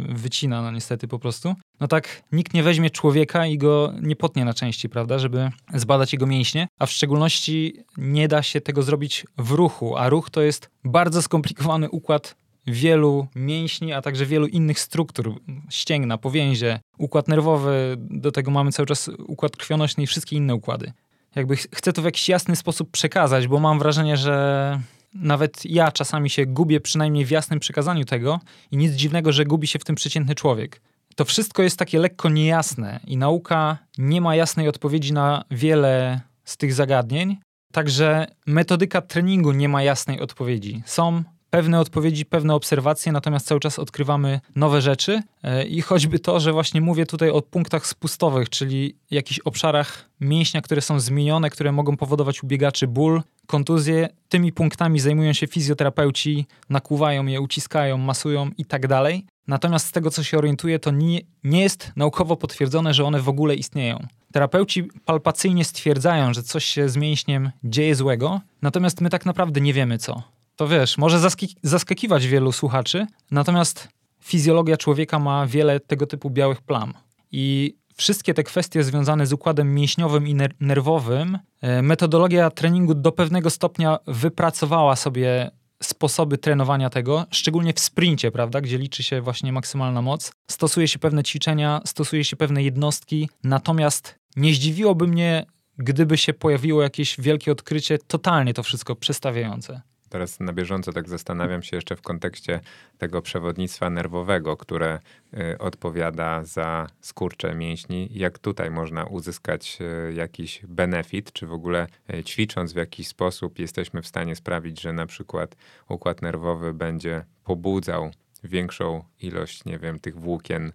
wycina, no niestety po prostu, no tak nikt nie weźmie człowieka i go nie potnie na części, prawda, żeby zbadać jego mięśnie, a w szczególności nie da się tego zrobić w ruchu, a ruch to jest bardzo skomplikowany układ wielu mięśni, a także wielu innych struktur, ścięgna, powięzie, układ nerwowy, do tego mamy cały czas układ krwionośny i wszystkie inne układy jakby chcę to w jakiś jasny sposób przekazać, bo mam wrażenie, że nawet ja czasami się gubię przynajmniej w jasnym przekazaniu tego i nic dziwnego, że gubi się w tym przeciętny człowiek. To wszystko jest takie lekko niejasne i nauka nie ma jasnej odpowiedzi na wiele z tych zagadnień. Także metodyka treningu nie ma jasnej odpowiedzi. Są pewne odpowiedzi, pewne obserwacje, natomiast cały czas odkrywamy nowe rzeczy e, i choćby to, że właśnie mówię tutaj o punktach spustowych, czyli jakichś obszarach mięśnia, które są zmienione, które mogą powodować u biegaczy ból, kontuzje. Tymi punktami zajmują się fizjoterapeuci, nakłuwają je, uciskają, masują i tak dalej. Natomiast z tego, co się orientuję, to nie, nie jest naukowo potwierdzone, że one w ogóle istnieją. Terapeuci palpacyjnie stwierdzają, że coś się z mięśniem dzieje złego, natomiast my tak naprawdę nie wiemy co to wiesz, może zaskakiwać wielu słuchaczy, natomiast fizjologia człowieka ma wiele tego typu białych plam. I wszystkie te kwestie związane z układem mięśniowym i ner nerwowym, e, metodologia treningu do pewnego stopnia wypracowała sobie sposoby trenowania tego, szczególnie w sprincie, prawda, gdzie liczy się właśnie maksymalna moc. Stosuje się pewne ćwiczenia, stosuje się pewne jednostki, natomiast nie zdziwiłoby mnie, gdyby się pojawiło jakieś wielkie odkrycie, totalnie to wszystko przestawiające teraz na bieżąco tak zastanawiam się jeszcze w kontekście tego przewodnictwa nerwowego, które y, odpowiada za skurcze mięśni. Jak tutaj można uzyskać y, jakiś benefit, czy w ogóle y, ćwicząc w jakiś sposób jesteśmy w stanie sprawić, że na przykład układ nerwowy będzie pobudzał większą ilość, nie wiem, tych włókien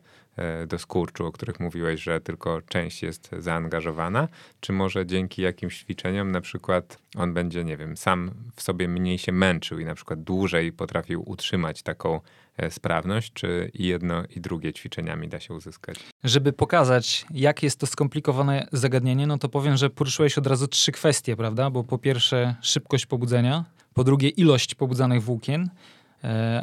do skurczu, o których mówiłeś, że tylko część jest zaangażowana, czy może dzięki jakimś ćwiczeniom na przykład on będzie, nie wiem, sam w sobie mniej się męczył i na przykład dłużej potrafił utrzymać taką e, sprawność, czy i jedno i drugie ćwiczeniami da się uzyskać? Żeby pokazać, jak jest to skomplikowane zagadnienie, no to powiem, że poruszyłeś od razu trzy kwestie, prawda? Bo po pierwsze szybkość pobudzenia, po drugie ilość pobudzanych włókien, E,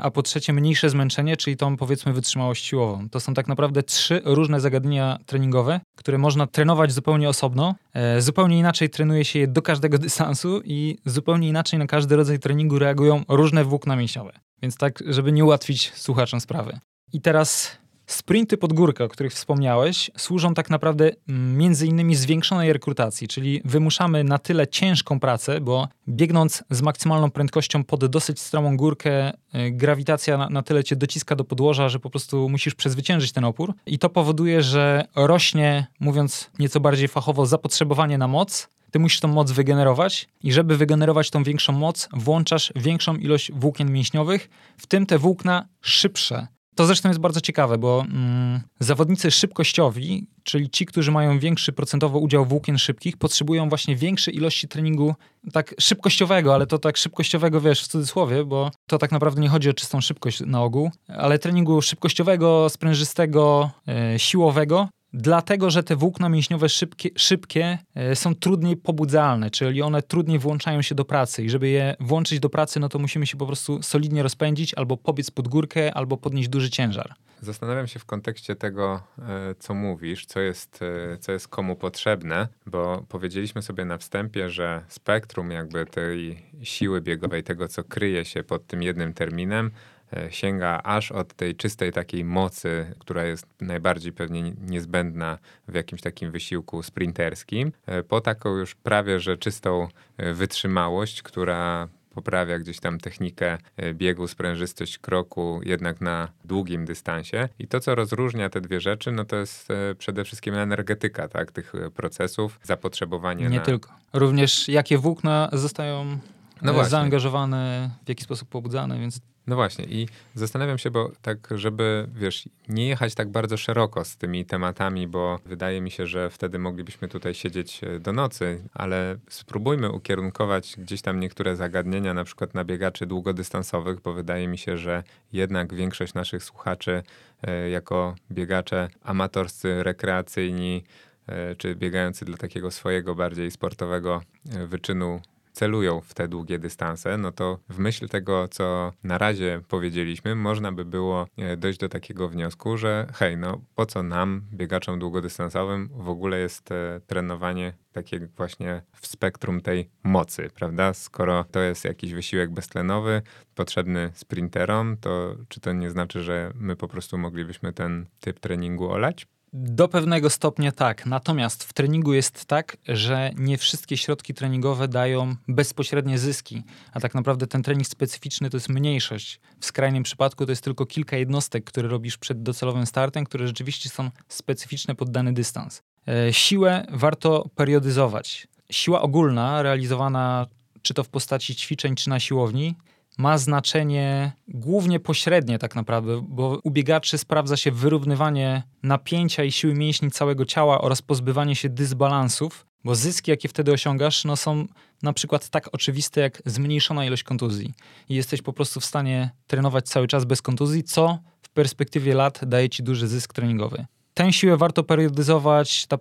a po trzecie mniejsze zmęczenie, czyli tą powiedzmy wytrzymałość siłową. To są tak naprawdę trzy różne zagadnienia treningowe, które można trenować zupełnie osobno. E, zupełnie inaczej trenuje się je do każdego dystansu i zupełnie inaczej na każdy rodzaj treningu reagują różne włókna mięśniowe. Więc tak, żeby nie ułatwić słuchaczom sprawy. I teraz Sprinty pod górkę, o których wspomniałeś, służą tak naprawdę między innymi zwiększonej rekrutacji, czyli wymuszamy na tyle ciężką pracę, bo biegnąc z maksymalną prędkością pod dosyć stromą górkę, y, grawitacja na, na tyle cię dociska do podłoża, że po prostu musisz przezwyciężyć ten opór. I to powoduje, że rośnie, mówiąc nieco bardziej fachowo, zapotrzebowanie na moc, ty musisz tą moc wygenerować i żeby wygenerować tą większą moc, włączasz większą ilość włókien mięśniowych, w tym te włókna szybsze, To zresztą jest bardzo ciekawe, bo mm, zawodnicy szybkościowi, czyli ci, którzy mają większy procentowo udział włókien szybkich, potrzebują właśnie większej ilości treningu tak szybkościowego, ale to tak szybkościowego, wiesz, w cudzysłowie, bo to tak naprawdę nie chodzi o czystą szybkość na ogół, ale treningu szybkościowego, sprężystego, e, siłowego, Dlatego, że te włókna mięśniowe szybkie, szybkie e, są trudniej pobudzalne, czyli one trudniej włączają się do pracy. I żeby je włączyć do pracy, no to musimy się po prostu solidnie rozpędzić, albo pobiec pod górkę, albo podnieść duży ciężar. Zastanawiam się w kontekście tego, e, co mówisz, co jest, e, co jest komu potrzebne, bo powiedzieliśmy sobie na wstępie, że spektrum jakby tej siły biegowej, tego co kryje się pod tym jednym terminem, sięga aż od tej czystej takiej mocy, która jest najbardziej pewnie niezbędna w jakimś takim wysiłku sprinterskim, e, po taką już prawie że czystą e, wytrzymałość, która poprawia gdzieś tam technikę biegu, sprężystość kroku, jednak na długim dystansie. I to, co rozróżnia te dwie rzeczy, no to jest przede wszystkim energetyka tak, tych procesów, zapotrzebowanie Nie na... tylko. Również jakie włókna zostają no zaangażowane, w jaki sposób pobudzane, więc no właśnie i zastanawiam się, bo tak, żeby, wiesz, nie jechać tak bardzo szeroko z tymi tematami, bo wydaje mi się, że wtedy moglibyśmy tutaj siedzieć e, do nocy, ale spróbujmy ukierunkować gdzieś tam niektóre zagadnienia, na przykład na biegaczy długodystansowych, bo wydaje mi się, że jednak większość naszych słuchaczy e, jako biegacze amatorscy, rekreacyjni, e, czy biegający dla takiego swojego bardziej sportowego wyczynu celują w te długie dystanse, no to w myśl tego, co na razie powiedzieliśmy, można by było e, dojść do takiego wniosku, że hej, no po co nam, biegaczom długodystansowym, w ogóle jest e, trenowanie takie właśnie w spektrum tej mocy, prawda? Skoro to jest jakiś wysiłek beztlenowy, potrzebny sprinterom, to czy to nie znaczy, że my po prostu moglibyśmy ten typ treningu olać? Do pewnego stopnia tak. Natomiast w treningu jest tak, że nie wszystkie środki treningowe dają bezpośrednie zyski, a tak naprawdę ten trening specyficzny to jest mniejszość. W skrajnym przypadku to jest tylko kilka jednostek, które robisz przed docelowym startem, które rzeczywiście są specyficzne pod dany dystans. E, siłę warto periodyzować. Siła ogólna, realizowana czy to w postaci ćwiczeń, czy na siłowni, ma znaczenie głównie pośrednie tak naprawdę, bo u biegaczy sprawdza się wyrównywanie napięcia i siły mięśni całego ciała oraz pozbywanie się dysbalansów, bo zyski, jakie wtedy osiągasz, no są na przykład tak oczywiste jak zmniejszona ilość kontuzji. I jesteś po prostu w stanie trenować cały czas bez kontuzji, co w perspektywie lat daje ci duży zysk treningowy. Tę siłę warto periodyzować. Ta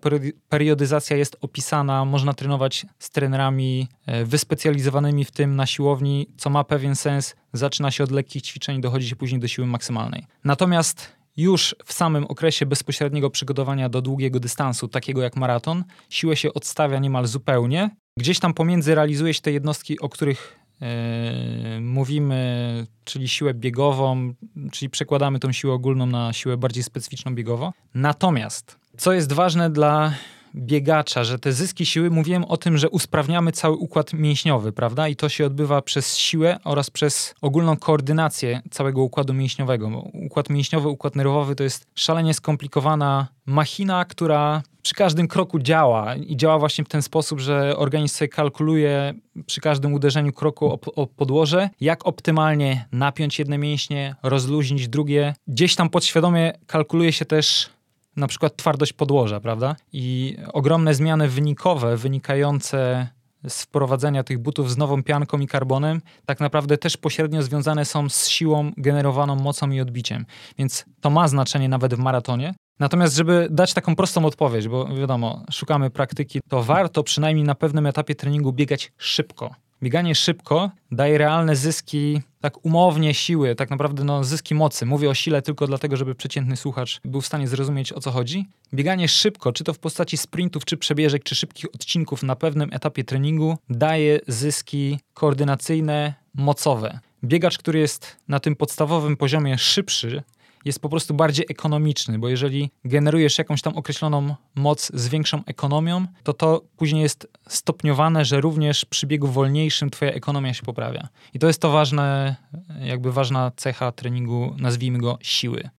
periodyzacja jest opisana. Można trenować z trenerami e, wyspecjalizowanymi w tym na siłowni, co ma pewien sens. Zaczyna się od lekkich ćwiczeń, dochodzi się później do siły maksymalnej. Natomiast już w samym okresie bezpośredniego przygotowania do długiego dystansu, takiego jak maraton, siłę się odstawia niemal zupełnie. Gdzieś tam pomiędzy realizuje się te jednostki, o których mówimy, czyli siłę biegową, czyli przekładamy tą siłę ogólną na siłę bardziej specyficzną biegową. Natomiast, co jest ważne dla biegacza, że te zyski siły, mówiłem o tym, że usprawniamy cały układ mięśniowy, prawda? I to się odbywa przez siłę oraz przez ogólną koordynację całego układu mięśniowego. Układ mięśniowy, układ nerwowy to jest szalenie skomplikowana machina, która przy każdym kroku działa i działa właśnie w ten sposób, że organizm sobie kalkuluje przy każdym uderzeniu kroku o, o, podłoże, jak optymalnie napiąć jedne mięśnie, rozluźnić drugie. Gdzieś tam podświadomie kalkuluje się też na przykład twardość podłoża, prawda? I ogromne zmiany wynikowe wynikające z wprowadzenia tych butów z nową pianką i karbonem, tak naprawdę też pośrednio związane są z siłą generowaną mocą i odbiciem. Więc to ma znaczenie nawet w maratonie. Natomiast, żeby dać taką prostą odpowiedź, bo wiadomo, szukamy praktyki, to warto przynajmniej na pewnym etapie treningu biegać szybko. Bieganie szybko daje realne zyski, tak umownie siły, tak naprawdę no, zyski mocy. Mówię o sile tylko dlatego, żeby przeciętny słuchacz był w stanie zrozumieć o co chodzi. Bieganie szybko, czy to w postaci sprintów, czy przebieżek, czy szybkich odcinków na pewnym etapie treningu, daje zyski koordynacyjne, mocowe. Biegacz, który jest na tym podstawowym poziomie szybszy, jest po prostu bardziej ekonomiczny, bo jeżeli generujesz jakąś tam określoną moc z większą ekonomią, to to później jest stopniowane, że również przy biegu wolniejszym twoja ekonomia się poprawia. I to jest to ważne, jakby ważna cecha treningu, nazwijmy go siły.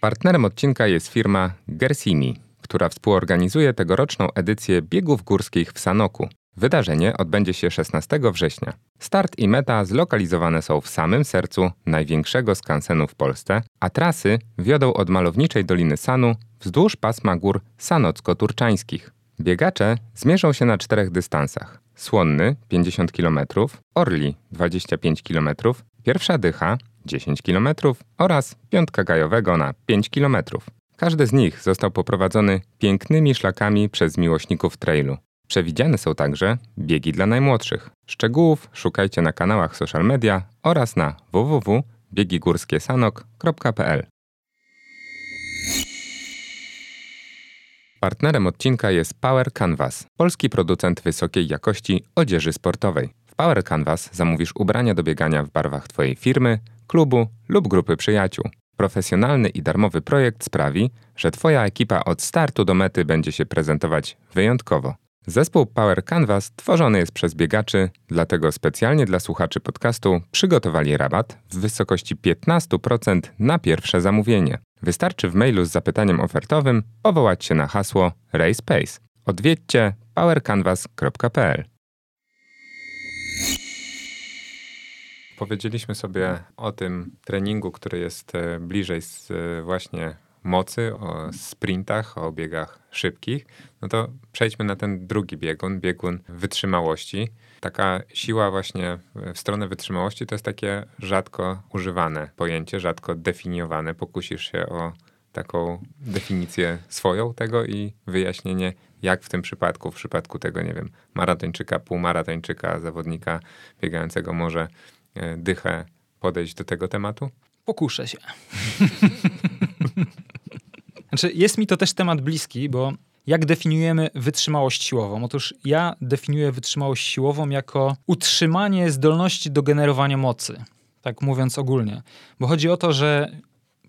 Partnerem odcinka jest firma Gersini, która współorganizuje tegoroczną edycję biegów górskich w Sanoku. Wydarzenie odbędzie się 16 września. Start i meta zlokalizowane są w samym sercu największego skansenu w Polsce, a trasy wiodą od malowniczej Doliny Sanu wzdłuż pasma gór sanocko-turczańskich. Biegacze zmierzą się na czterech dystansach. Słonny 50 km, Orli 25 km, Pierwsza Dycha 10 km oraz Piątka Gajowego na 5 km. Każdy z nich został poprowadzony pięknymi szlakami przez miłośników trailu. Przewidziane są także biegi dla najmłodszych. Szczegółów szukajcie na kanałach social media oraz na www.biegigórskiesanok.pl. Partnerem odcinka jest Power Canvas, polski producent wysokiej jakości odzieży sportowej. W Power Canvas zamówisz ubrania do biegania w barwach Twojej firmy, klubu lub grupy przyjaciół. Profesjonalny i darmowy projekt sprawi, że Twoja ekipa od startu do mety będzie się prezentować wyjątkowo. Zespół Power Canvas tworzony jest przez biegaczy, dlatego specjalnie dla słuchaczy podcastu przygotowali rabat w wysokości 15% na pierwsze zamówienie. Wystarczy w mailu z zapytaniem ofertowym powołać się na hasło Race Pace. Odwiedźcie powercanvas.pl. Powiedzieliśmy sobie o tym treningu, który jest e, bliżej z e, właśnie mocy, o sprintach, o biegach szybkich, no to przejdźmy na ten drugi biegun, biegun wytrzymałości. Taka siła właśnie w stronę wytrzymałości to jest takie rzadko używane pojęcie, rzadko definiowane. Pokusisz się o taką definicję swoją tego i wyjaśnienie, jak w tym przypadku, w przypadku tego, nie wiem, maratończyka, półmaratończyka, zawodnika biegającego może e, dychę podejść do tego tematu? Pokuszę się. Znaczy, jest mi to też temat bliski, bo jak definiujemy wytrzymałość siłową? Otóż ja definiuję wytrzymałość siłową jako utrzymanie zdolności do generowania mocy, tak mówiąc ogólnie. Bo chodzi o to, że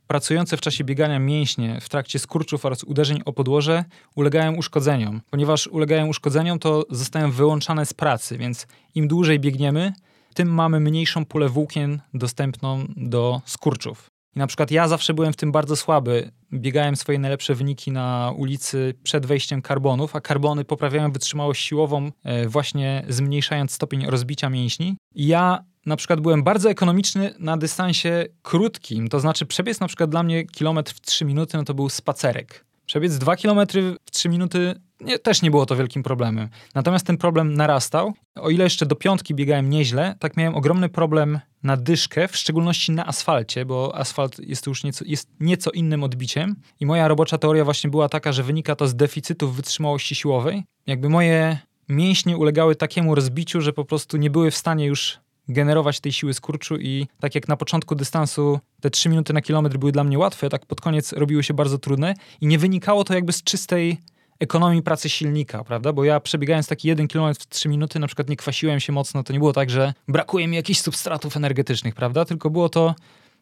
pracujące w czasie biegania mięśnie w trakcie skurczów oraz uderzeń o podłoże ulegają uszkodzeniom. Ponieważ ulegają uszkodzeniom, to zostają wyłączane z pracy, więc im dłużej biegniemy, tym mamy mniejszą pulę włókien dostępną do skurczów. I na przykład ja zawsze byłem w tym bardzo słaby. Biegałem swoje najlepsze wyniki na ulicy przed wejściem karbonów, a karbony poprawiają wytrzymałość siłową, e, właśnie zmniejszając stopień rozbicia mięśni. Ja na przykład byłem bardzo ekonomiczny na dystansie krótkim, to znaczy przebiec na przykład dla mnie kilometr w 3 minuty, no to był spacerek. Przebiec 2 km w 3 minuty nie, też nie było to wielkim problemem. Natomiast ten problem narastał. O ile jeszcze do piątki biegałem nieźle, tak miałem ogromny problem na dyszkę, w szczególności na asfalcie, bo asfalt jest już nieco, jest nieco innym odbiciem. I moja robocza teoria właśnie była taka, że wynika to z deficytu wytrzymałości siłowej. Jakby moje mięśnie ulegały takiemu rozbiciu, że po prostu nie były w stanie już generować tej siły skurczu i tak jak na początku dystansu te 3 minuty na kilometr były dla mnie łatwe, tak pod koniec robiły się bardzo trudne i nie wynikało to jakby z czystej ekonomii pracy silnika, prawda? Bo ja przebiegając taki jeden kilometr w 3 minuty, na przykład nie kwasiłem się mocno, to nie było tak, że brakuje mi jakichś substratów energetycznych, prawda? Tylko było to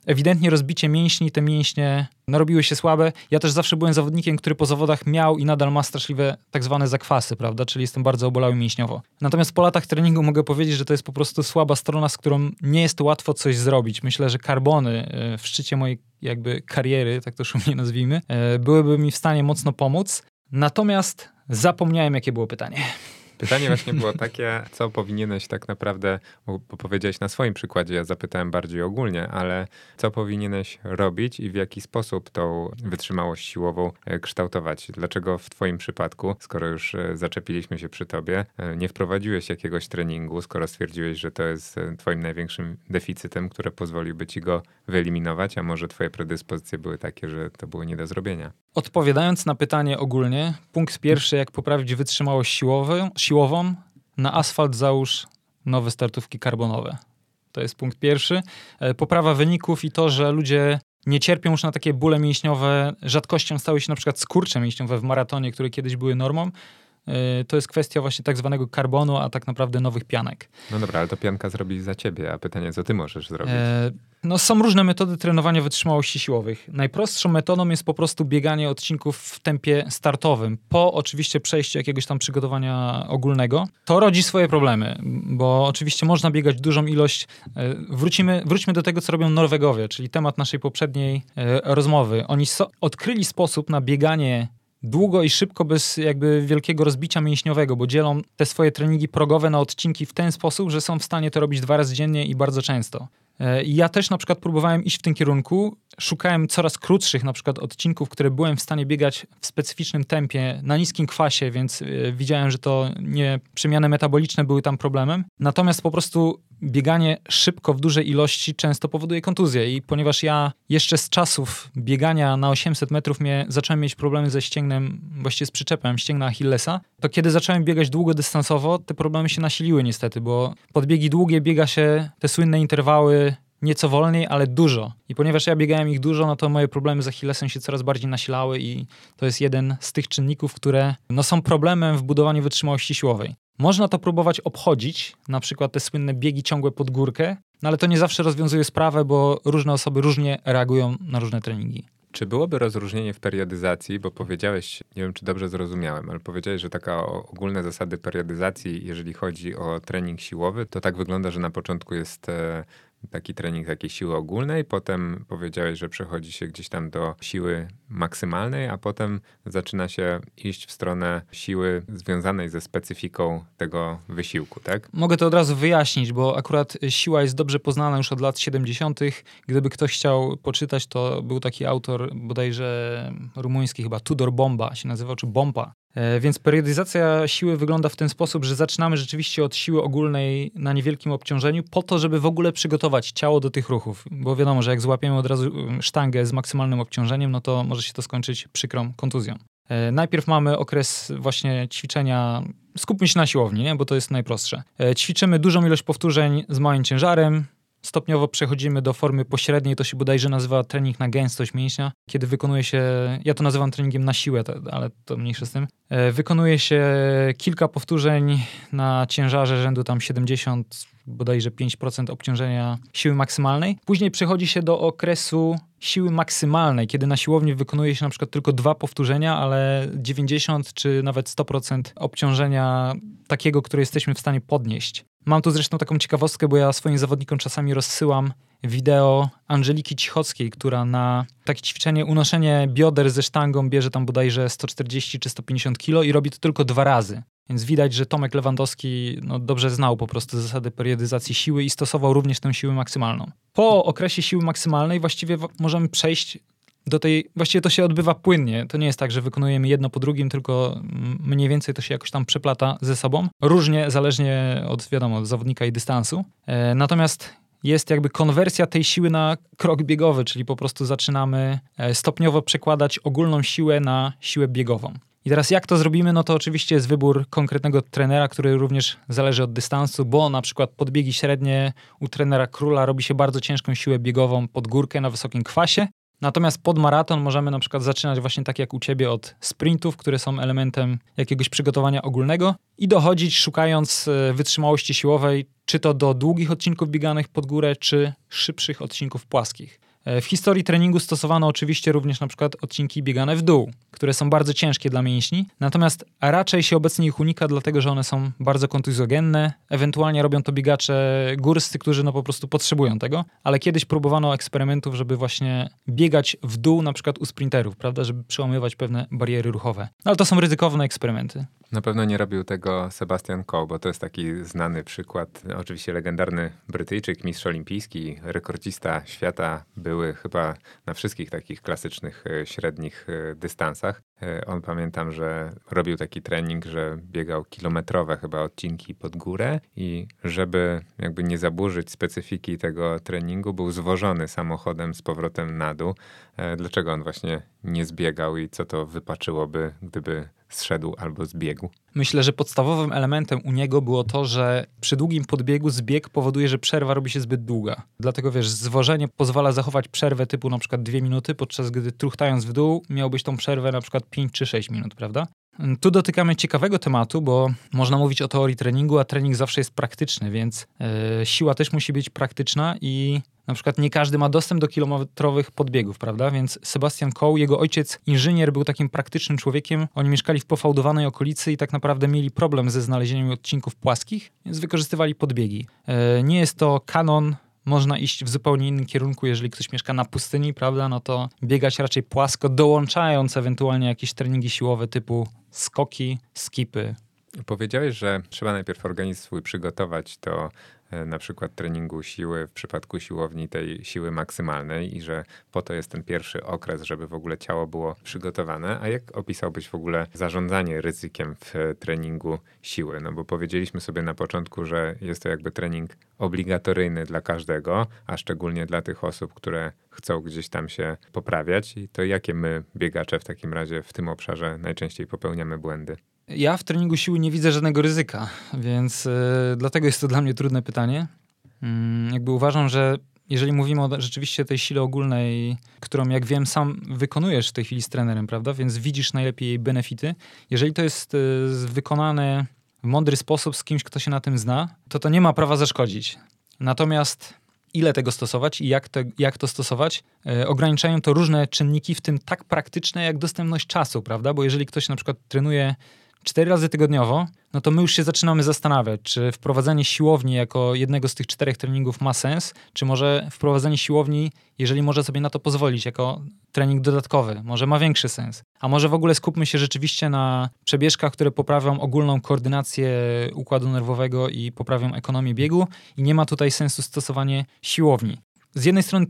ewidentnie rozbicie mięśni, te mięśnie narobiły się słabe. Ja też zawsze byłem zawodnikiem, który po zawodach miał i nadal ma straszliwe tak zwane zakwasy, prawda? Czyli jestem bardzo obolały mięśniowo. Natomiast po latach treningu mogę powiedzieć, że to jest po prostu słaba strona, z którą nie jest łatwo coś zrobić. Myślę, że karbony e, w szczycie mojej jakby kariery, tak to szumnie nazwijmy, e, byłyby mi w stanie mocno pomóc. Natomiast zapomniałem, jakie było pytanie. Pytanie właśnie było takie, co powinieneś tak naprawdę, bo powiedziałeś na swoim przykładzie, ja zapytałem bardziej ogólnie, ale co powinieneś robić i w jaki sposób tą wytrzymałość siłową e, kształtować? Dlaczego w twoim przypadku, skoro już e, zaczepiliśmy się przy tobie, e, nie wprowadziłeś jakiegoś treningu, skoro stwierdziłeś, że to jest twoim największym deficytem, które pozwoliłby ci go wyeliminować, a może twoje predyspozycje były takie, że to było nie do zrobienia? Odpowiadając na pytanie ogólnie, punkt pierwszy, jak poprawić wytrzymałość siłową, siłową na asfalt załóż nowe startówki karbonowe. To jest punkt pierwszy. E, poprawa wyników i to, że ludzie nie cierpią już na takie bóle mięśniowe. Rzadkością stały się na przykład skurcze mięśniowe w maratonie, które kiedyś były normą. Y, to jest kwestia właśnie tak zwanego karbonu, a tak naprawdę nowych pianek. No dobra, ale to pianka zrobi za ciebie, a pytanie, co ty możesz zrobić? E, no są różne metody trenowania wytrzymałości siłowych. Najprostszą metodą jest po prostu bieganie odcinków w tempie startowym, po oczywiście przejściu jakiegoś tam przygotowania ogólnego. To rodzi swoje problemy, bo oczywiście można biegać dużą ilość. E, wrócimy, wróćmy do tego, co robią Norwegowie, czyli temat naszej poprzedniej e, rozmowy. Oni so, odkryli sposób na bieganie długo i szybko bez jakby wielkiego rozbicia mięśniowego, bo dzielą te swoje treningi progowe na odcinki w ten sposób, że są w stanie to robić dwa razy dziennie i bardzo często. E, ja też na przykład próbowałem iść w tym kierunku. Szukałem coraz krótszych na przykład odcinków, które byłem w stanie biegać w specyficznym tempie, na niskim kwasie, więc e, widziałem, że to nie przemiany metaboliczne były tam problemem. Natomiast po prostu bieganie szybko w dużej ilości często powoduje kontuzję i ponieważ ja jeszcze z czasów biegania na 800 metrów mnie, zacząłem mieć problemy ze ścięgnem, właściwie z przyczepem ścięgna Achillesa, to kiedy zacząłem biegać długodystansowo, te problemy się nasiliły niestety, bo podbiegi długie biega się te słynne interwały nieco wolniej, ale dużo. I ponieważ ja biegałem ich dużo, no to moje problemy z Achillesem się coraz bardziej nasilały i to jest jeden z tych czynników, które no, są problemem w budowaniu wytrzymałości siłowej. Można to próbować obchodzić, na przykład te słynne biegi ciągłe pod górkę, no ale to nie zawsze rozwiązuje sprawę, bo różne osoby różnie reagują na różne treningi. Czy byłoby rozróżnienie w periodyzacji, bo powiedziałeś, nie wiem czy dobrze zrozumiałem, ale powiedziałeś, że taka ogólne zasady periodyzacji, jeżeli chodzi o trening siłowy, to tak wygląda, że na początku jest e, taki trening takiej siły ogólnej, potem powiedziałeś, że przechodzi się gdzieś tam do siły maksymalnej, a potem zaczyna się iść w stronę siły związanej ze specyfiką tego wysiłku, tak? Mogę to od razu wyjaśnić, bo akurat siła jest dobrze poznana już od lat 70. Gdyby ktoś chciał poczytać, to był taki autor bodajże rumuński, chyba Tudor Bomba się nazywał, czy Bomba. E, więc periodyzacja siły wygląda w ten sposób, że zaczynamy rzeczywiście od siły ogólnej na niewielkim obciążeniu, po to, żeby w ogóle przygotować ciało do tych ruchów. Bo wiadomo, że jak złapiemy od razu um, sztangę z maksymalnym obciążeniem, no to może się to skończyć przykrą kontuzją. E, najpierw mamy okres właśnie ćwiczenia, skupmy się na siłowni, nie? bo to jest najprostsze. E, ćwiczymy dużą ilość powtórzeń z małym ciężarem, Stopniowo przechodzimy do formy pośredniej, to się bodajże nazywa trening na gęstość mięśnia, kiedy wykonuje się, ja to nazywam treningiem na siłę, ale to mniejsze z tym, e, wykonuje się kilka powtórzeń na ciężarze rzędu tam 70, bodajże 5% obciążenia siły maksymalnej. Później przechodzi się do okresu siły maksymalnej, kiedy na siłowni wykonuje się na przykład tylko dwa powtórzenia, ale 90 czy nawet 100% obciążenia takiego, które jesteśmy w stanie podnieść. Mam tu zresztą taką ciekawostkę, bo ja swoim zawodnikom czasami rozsyłam wideo Angeliki Cichockiej, która na takie ćwiczenie unoszenie bioder ze sztangą bierze tam bodajże 140 czy 150 kg i robi to tylko dwa razy. Więc widać, że Tomek Lewandowski no, dobrze znał po prostu zasady periodyzacji siły i stosował również tę siłę maksymalną. Po okresie siły maksymalnej właściwie możemy przejść do tej, właściwie to się odbywa płynnie. To nie jest tak, że wykonujemy jedno po drugim, tylko mniej więcej to się jakoś tam przeplata ze sobą. Różnie, zależnie od, wiadomo, od zawodnika i dystansu. E, natomiast jest jakby konwersja tej siły na krok biegowy, czyli po prostu zaczynamy e, stopniowo przekładać ogólną siłę na siłę biegową. I teraz jak to zrobimy, no to oczywiście jest wybór konkretnego trenera, który również zależy od dystansu, bo na przykład podbiegi średnie u trenera króla robi się bardzo ciężką siłę biegową pod górkę na wysokim kwasie, Natomiast pod maraton możemy na przykład zaczynać właśnie tak jak u ciebie od sprintów, które są elementem jakiegoś przygotowania ogólnego i dochodzić szukając e, wytrzymałości siłowej, czy to do długich odcinków bieganych pod górę, czy szybszych odcinków płaskich. E, w historii treningu stosowano oczywiście również na przykład odcinki biegane w dół, które są bardzo ciężkie dla mięśni, natomiast raczej się obecnie ich unika, dlatego że one są bardzo kontuzjogenne. Ewentualnie robią to biegacze górscy, którzy no po prostu potrzebują tego, ale kiedyś próbowano eksperymentów, żeby właśnie biegać w dół na przykład u sprinterów, prawda, żeby przełamywać pewne bariery ruchowe. No, ale to są ryzykowne eksperymenty. Na pewno nie robił tego Sebastian Coe, bo to jest taki znany przykład. Oczywiście legendarny Brytyjczyk, mistrz olimpijski, rekordzista świata, były chyba na wszystkich takich klasycznych e, średnich e, dystansach. E, on pamiętam, że robił taki trening, że biegał kilometrowe chyba odcinki pod górę i żeby jakby nie zaburzyć specyfiki tego treningu, był zwożony samochodem z powrotem na dół. Dlaczego on właśnie nie zbiegał i co to wypaczyłoby, gdyby zszedł albo zbiegł? Myślę, że podstawowym elementem u niego było to, że przy długim podbiegu zbieg powoduje, że przerwa robi się zbyt długa. Dlatego wiesz, zwożenie pozwala zachować przerwę typu na przykład dwie minuty, podczas gdy truchtając w dół miałbyś tą przerwę na przykład 5 czy 6 minut, prawda? Tu dotykamy ciekawego tematu, bo można mówić o teorii treningu, a trening zawsze jest praktyczny, więc yy, siła też musi być praktyczna i na przykład nie każdy ma dostęp do kilometrowych podbiegów, prawda? Więc Sebastian Coe, jego ojciec inżynier, był takim praktycznym człowiekiem. Oni mieszkali w pofałdowanej okolicy i tak naprawdę mieli problem ze znalezieniem odcinków płaskich, więc wykorzystywali podbiegi. Yy, nie jest to kanon można iść w zupełnie innym kierunku, jeżeli ktoś mieszka na pustyni, prawda, no to biegać raczej płasko, dołączając ewentualnie jakieś treningi siłowe typu skoki, skipy. Powiedziałeś, że trzeba najpierw organizm swój przygotować do E, na przykład treningu siły w przypadku siłowni tej siły maksymalnej i że po to jest ten pierwszy okres, żeby w ogóle ciało było przygotowane. A jak opisałbyś w ogóle zarządzanie ryzykiem w treningu siły? No bo powiedzieliśmy sobie na początku, że jest to jakby trening obligatoryjny dla każdego, a szczególnie dla tych osób, które chcą gdzieś tam się poprawiać. I to jakie my, biegacze, w takim razie w tym obszarze najczęściej popełniamy błędy? Ja w treningu siły nie widzę żadnego ryzyka, więc yy, dlatego jest to dla mnie trudne pytanie. Yy, jakby uważam, że jeżeli mówimy o rzeczywiście tej sile ogólnej, którą jak wiem sam wykonujesz w tej chwili z trenerem, prawda, więc widzisz najlepiej jej benefity, jeżeli to jest yy, wykonane w mądry sposób z kimś, kto się na tym zna, to to nie ma prawa zaszkodzić. Natomiast ile tego stosować i jak, te, jak to stosować, e, ograniczają to różne czynniki, w tym tak praktyczne jak dostępność czasu, prawda? Bo jeżeli ktoś na przykład trenuje cztery razy tygodniowo, no to my już się zaczynamy zastanawiać, czy wprowadzenie siłowni jako jednego z tych czterech treningów ma sens, czy może wprowadzenie siłowni, jeżeli może sobie na to pozwolić, jako trening dodatkowy, może ma większy sens. A może w ogóle skupmy się rzeczywiście na przebieżkach, które poprawią ogólną koordynację układu nerwowego i poprawią ekonomię biegu i nie ma tutaj sensu stosowanie siłowni z jednej strony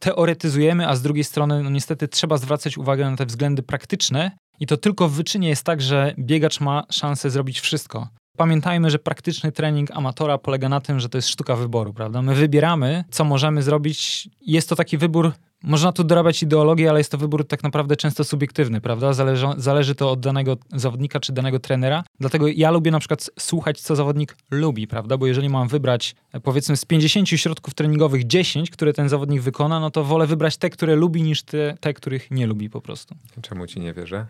teoretyzujemy, a z drugiej strony no niestety trzeba zwracać uwagę na te względy praktyczne, i to tylko w wyczynie jest tak, że biegacz ma szansę zrobić wszystko. Pamiętajmy, że praktyczny trening amatora polega na tym, że to jest sztuka wyboru, prawda? My wybieramy, co możemy zrobić. Jest to taki wybór można tu dorabiać ideologię, ale jest to wybór tak naprawdę często subiektywny, prawda? Zależy, zależy to od danego zawodnika czy danego trenera. Dlatego ja lubię na przykład słuchać, co zawodnik lubi, prawda? Bo jeżeli mam wybrać, e, powiedzmy, z 50 środków treningowych 10, które ten zawodnik wykona, no to wolę wybrać te, które lubi, niż te, te których nie lubi po prostu. Czemu ci nie wierzę?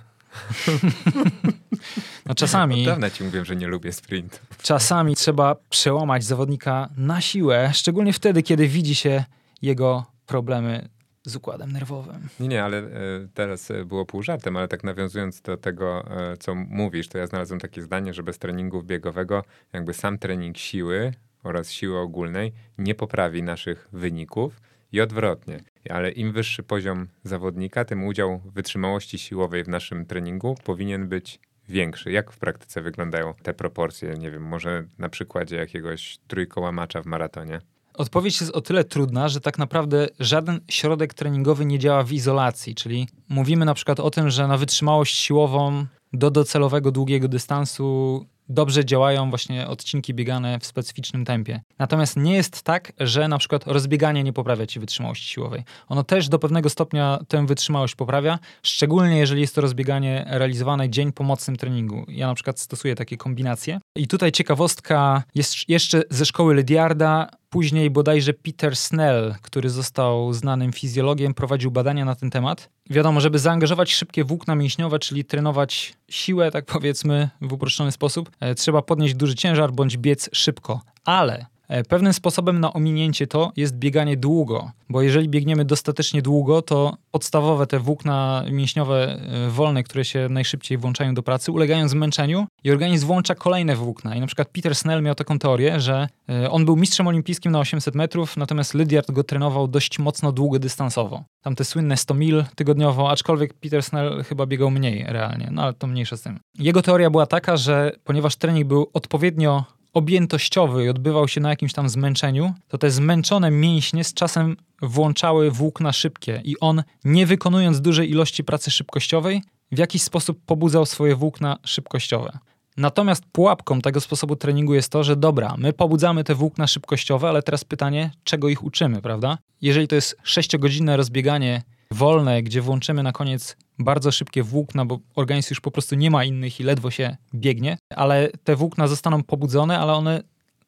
No czasami. Od dawna ci mówię, że nie lubię sprint. Czasami trzeba przełamać zawodnika na siłę, szczególnie wtedy, kiedy widzi się jego problemy z układem nerwowym. Nie, nie, ale e, teraz e, było pół żartem, ale tak nawiązując do tego, e, co mówisz, to ja znalazłem takie zdanie, że bez treningu biegowego jakby sam trening siły oraz siły ogólnej nie poprawi naszych wyników i odwrotnie. Ale im wyższy poziom zawodnika, tym udział wytrzymałości siłowej w naszym treningu powinien być większy. Jak w praktyce wyglądają te proporcje? Nie wiem, może na przykładzie jakiegoś trójkołamacza w maratonie? Odpowiedź jest o tyle trudna, że tak naprawdę żaden środek treningowy nie działa w izolacji, czyli mówimy na przykład o tym, że na wytrzymałość siłową do docelowego długiego dystansu dobrze działają właśnie odcinki biegane w specyficznym tempie. Natomiast nie jest tak, że na przykład rozbieganie nie poprawia ci wytrzymałości siłowej. Ono też do pewnego stopnia tę wytrzymałość poprawia, szczególnie jeżeli jest to rozbieganie realizowane dzień po mocnym treningu. Ja na przykład stosuję takie kombinacje. I tutaj ciekawostka jest jeszcze ze szkoły Lydiarda, Później bodajże Peter Snell, który został znanym fizjologiem, prowadził badania na ten temat. Wiadomo, żeby zaangażować szybkie włókna mięśniowe, czyli trenować siłę, tak powiedzmy w uproszczony sposób, e, trzeba podnieść duży ciężar bądź biec szybko. Ale pewnym sposobem na ominięcie to jest bieganie długo, bo jeżeli biegniemy dostatecznie długo, to podstawowe te włókna mięśniowe e, wolne, które się najszybciej włączają do pracy, ulegają zmęczeniu i organizm włącza kolejne włókna. I na przykład Peter Snell miał taką teorię, że e, on był mistrzem olimpijskim na 800 metrów, natomiast Lydiard go trenował dość mocno długodystansowo. Tam te słynne 100 mil tygodniowo, aczkolwiek Peter Snell chyba biegał mniej realnie, no ale to mniejsza z tym. Jego teoria była taka, że ponieważ trening był odpowiednio objętościowy i odbywał się na jakimś tam zmęczeniu, to te zmęczone mięśnie z czasem włączały włókna szybkie i on, nie wykonując dużej ilości pracy szybkościowej, w jakiś sposób pobudzał swoje włókna szybkościowe. Natomiast pułapką tego sposobu treningu jest to, że dobra, my pobudzamy te włókna szybkościowe, ale teraz pytanie, czego ich uczymy, prawda? Jeżeli to jest 6-godzinne rozbieganie wolne, gdzie włączymy na koniec bardzo szybkie włókna, bo organizm już po prostu nie ma innych i ledwo się biegnie, ale te włókna zostaną pobudzone, ale one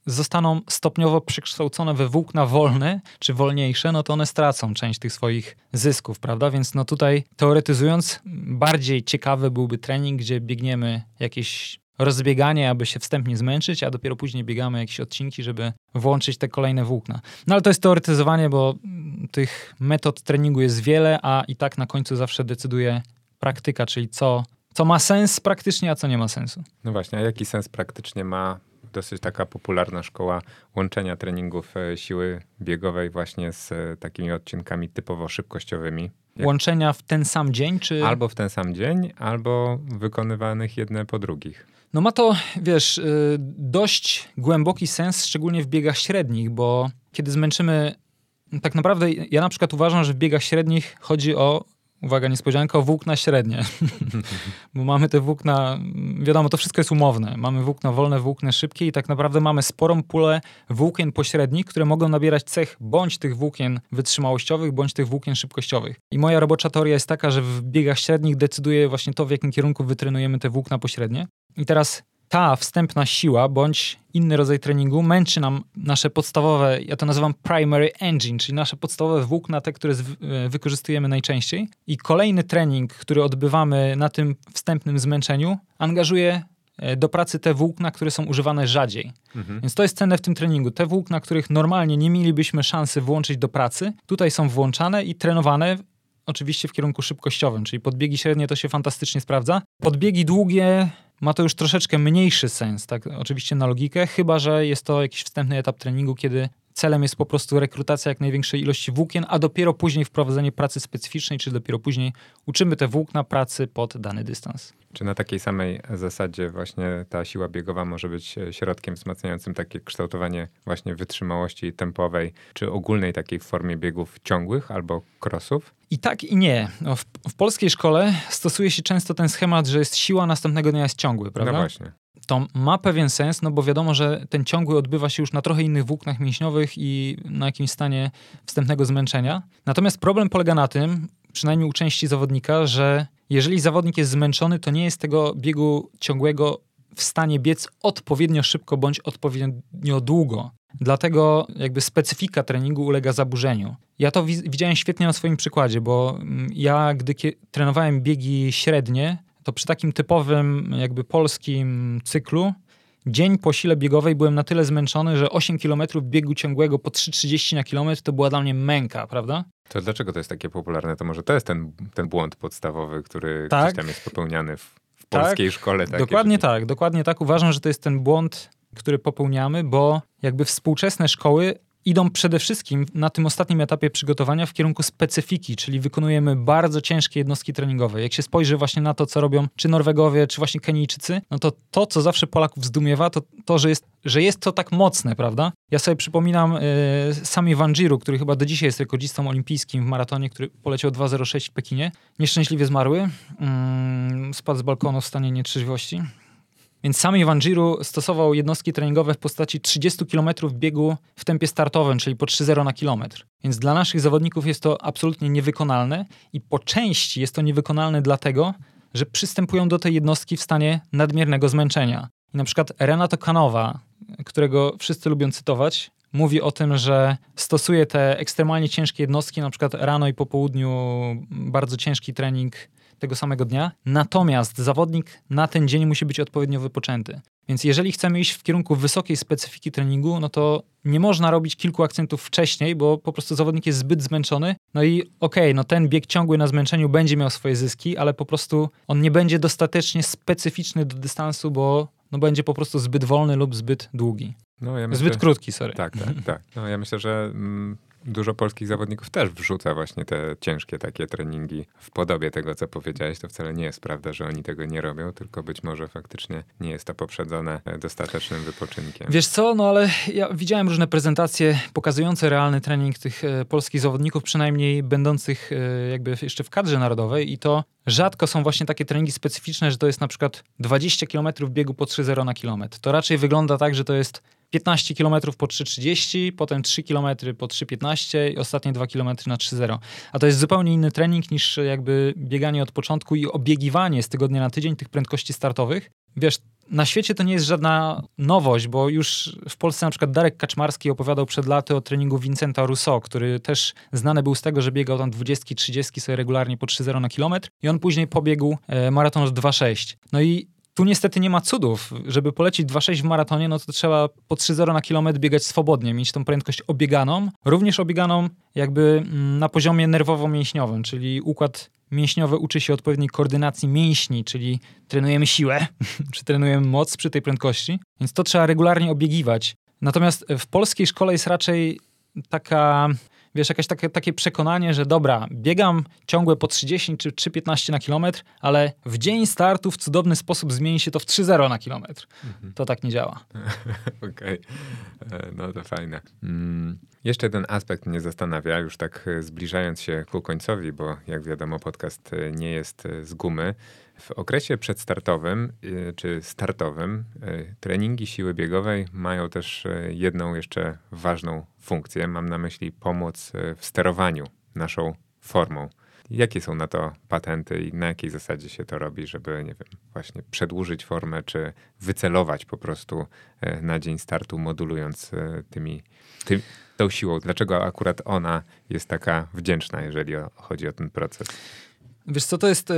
zostaną stopniowo przekształcone we włókna wolne czy wolniejsze, no to one stracą część tych swoich zysków, prawda? Więc no tutaj teoretyzując, bardziej ciekawy byłby trening, gdzie biegniemy jakieś rozbieganie, aby się wstępnie zmęczyć, a dopiero później biegamy jakieś odcinki, żeby włączyć te kolejne włókna. No ale to jest teoretyzowanie, bo tych metod treningu jest wiele, a i tak na końcu zawsze decyduje praktyka, czyli co, co ma sens praktycznie, a co nie ma sensu. No właśnie, a jaki sens praktycznie ma dosyć taka popularna szkoła łączenia treningów e, siły biegowej właśnie z e, takimi odcinkami typowo szybkościowymi. Jak... Łączenia w ten sam dzień, czy... Albo w ten sam dzień, albo wykonywanych jedne po drugich. No ma to, wiesz, y, dość głęboki sens, szczególnie w biegach średnich, bo kiedy zmęczymy tak naprawdę ja na przykład uważam, że w biegach średnich chodzi o uwaga, niespodzianka, włókna średnie. Bo mamy te włókna, wiadomo, to wszystko jest umowne. Mamy włókna wolne, włókna szybkie i tak naprawdę mamy sporą pulę włókien pośrednich, które mogą nabierać cech bądź tych włókien wytrzymałościowych, bądź tych włókien szybkościowych. I moja robocza teoria jest taka, że w biegach średnich decyduje właśnie to, w jakim kierunku wytrenujemy te włókna pośrednie. I teraz ta wstępna siła bądź inny rodzaj treningu męczy nam nasze podstawowe, ja to nazywam primary engine, czyli nasze podstawowe włókna, te, które e, wykorzystujemy najczęściej. I kolejny trening, który odbywamy na tym wstępnym zmęczeniu, angażuje e, do pracy te włókna, które są używane rzadziej. Mhm. Więc to jest cenne w tym treningu. Te włókna, których normalnie nie mielibyśmy szansy włączyć do pracy, tutaj są włączane i trenowane oczywiście w kierunku szybkościowym, czyli podbiegi średnie to się fantastycznie sprawdza. Podbiegi długie ma to już troszeczkę mniejszy sens, tak oczywiście na logikę, chyba że jest to jakiś wstępny etap treningu, kiedy celem jest po prostu rekrutacja jak największej ilości włókien, a dopiero później wprowadzenie pracy specyficznej, czy dopiero później uczymy te włókna pracy pod dany dystans. Czy na takiej samej zasadzie właśnie ta siła biegowa może być środkiem wzmacniającym takie kształtowanie właśnie wytrzymałości tempowej, czy ogólnej takiej w formie biegów ciągłych albo crossów? I tak i nie. No, w, w, polskiej szkole stosuje się często ten schemat, że jest siła, następnego dnia jest ciągły, prawda? No właśnie. To ma pewien sens, no bo wiadomo, że ten ciągły odbywa się już na trochę innych włóknach mięśniowych i na jakimś stanie wstępnego zmęczenia. Natomiast problem polega na tym, przynajmniej u części zawodnika, że jeżeli zawodnik jest zmęczony, to nie jest tego biegu ciągłego w stanie biec odpowiednio szybko bądź odpowiednio długo. Dlatego jakby specyfika treningu ulega zaburzeniu. Ja to widziałem świetnie na swoim przykładzie, bo mm, ja gdy trenowałem biegi średnie, to przy takim typowym jakby polskim cyklu dzień po sile biegowej byłem na tyle zmęczony, że 8 km biegu ciągłego po 3,30 na kilometr to była dla mnie męka, prawda? To dlaczego to jest takie popularne? To może to jest ten, ten błąd podstawowy, który tak. gdzieś tam jest popełniany w, w polskiej tak. szkole. Takie, dokładnie tak, dokładnie tak. Uważam, że to jest ten błąd, który popełniamy, bo jakby współczesne szkoły idą przede wszystkim na tym ostatnim etapie przygotowania w kierunku specyfiki, czyli wykonujemy bardzo ciężkie jednostki treningowe. Jak się spojrzy właśnie na to, co robią czy Norwegowie, czy właśnie Kenijczycy, no to to, co zawsze Polaków zdumiewa, to to, że jest, że jest to tak mocne, prawda? Ja sobie przypominam y, Sami Wanjiru, który chyba do dzisiaj jest rekordzistą olimpijskim w maratonie, który poleciał 2.06 w Pekinie. Nieszczęśliwie zmarły. Mm, spadł z balkonu w stanie nietrzeźwości. Więc sam Iwanjiru stosował jednostki treningowe w postaci 30 km biegu w tempie startowym, czyli po 3,0 na kilometr. Więc dla naszych zawodników jest to absolutnie niewykonalne i po części jest to niewykonalne dlatego, że przystępują do tej jednostki w stanie nadmiernego zmęczenia. I na przykład Renato Canowa, którego wszyscy lubią cytować, mówi o tym, że stosuje te ekstremalnie ciężkie jednostki, na przykład rano i po południu bardzo ciężki trening tego samego dnia. Natomiast zawodnik na ten dzień musi być odpowiednio wypoczęty. Więc jeżeli chcemy iść w kierunku wysokiej specyfiki treningu, no to nie można robić kilku akcentów wcześniej, bo po prostu zawodnik jest zbyt zmęczony. No i okej, okay, no ten bieg ciągły na zmęczeniu będzie miał swoje zyski, ale po prostu on nie będzie dostatecznie specyficzny do dystansu, bo no będzie po prostu zbyt wolny lub zbyt długi. No, ja myślę, zbyt krótki, sorry. Tak, tak, tak. No, ja myślę, że mm, dużo polskich zawodników też wrzuca właśnie te ciężkie takie treningi w podobie tego, co powiedziałeś. To wcale nie jest prawda, że oni tego nie robią, tylko być może faktycznie nie jest to poprzedzone dostatecznym wypoczynkiem. Wiesz co, no ale ja widziałem różne prezentacje pokazujące realny trening tych e, polskich zawodników, przynajmniej będących e, jakby jeszcze w kadrze narodowej i to rzadko są właśnie takie treningi specyficzne, że to jest na przykład 20 km biegu po 3,0 na kilometr. To raczej wygląda tak, że to jest 15 km po 3,30, potem 3 km po 3,15 i ostatnie 2 km na 3,0. A to jest zupełnie inny trening niż jakby bieganie od początku i obiegiwanie z tygodnia na tydzień tych prędkości startowych. Wiesz, na świecie to nie jest żadna nowość, bo już w Polsce na przykład Darek Kaczmarski opowiadał przed laty o treningu Vincenta Rousseau, który też znany był z tego, że biegał tam 20-30 sobie regularnie po 3,0 na kilometr i on później pobiegł e, maraton w 2,6. No i tu niestety nie ma cudów. Żeby polecić 2,6 w maratonie, no to trzeba po 3,0 na kilometr biegać swobodnie, mieć tą prędkość obieganą, również obieganą jakby mm, na poziomie nerwowo-mięśniowym, czyli układ mięśniowe uczy się odpowiedniej koordynacji mięśni, czyli trenujemy siłę, czy trenujemy moc przy tej prędkości, więc to trzeba regularnie obiegiwać. Natomiast w polskiej szkole jest raczej taka wiesz, jakieś takie, takie przekonanie, że dobra, biegam ciągłe po 30 czy 3,15 na kilometr, ale w dzień startu w cudowny sposób zmieni się to w 3,0 na kilometr. Mhm. To tak nie działa. Okej, okay. E, no to fajne. Mm. Jeszcze jeden aspekt mnie zastanawia, już tak e, zbliżając się ku końcowi, bo jak wiadomo, podcast e, nie jest z gumy. W okresie przedstartowym czy startowym treningi siły biegowej mają też jedną jeszcze ważną funkcję. Mam na myśli pomoc w sterowaniu naszą formą. Jakie są na to patenty i na jakiej zasadzie się to robi, żeby, nie wiem, właśnie przedłużyć formę, czy wycelować po prostu na dzień startu, modulując tymi, ty, tą siłą? Dlaczego akurat ona jest taka wdzięczna, jeżeli chodzi o ten proces? Wiesz co, to jest...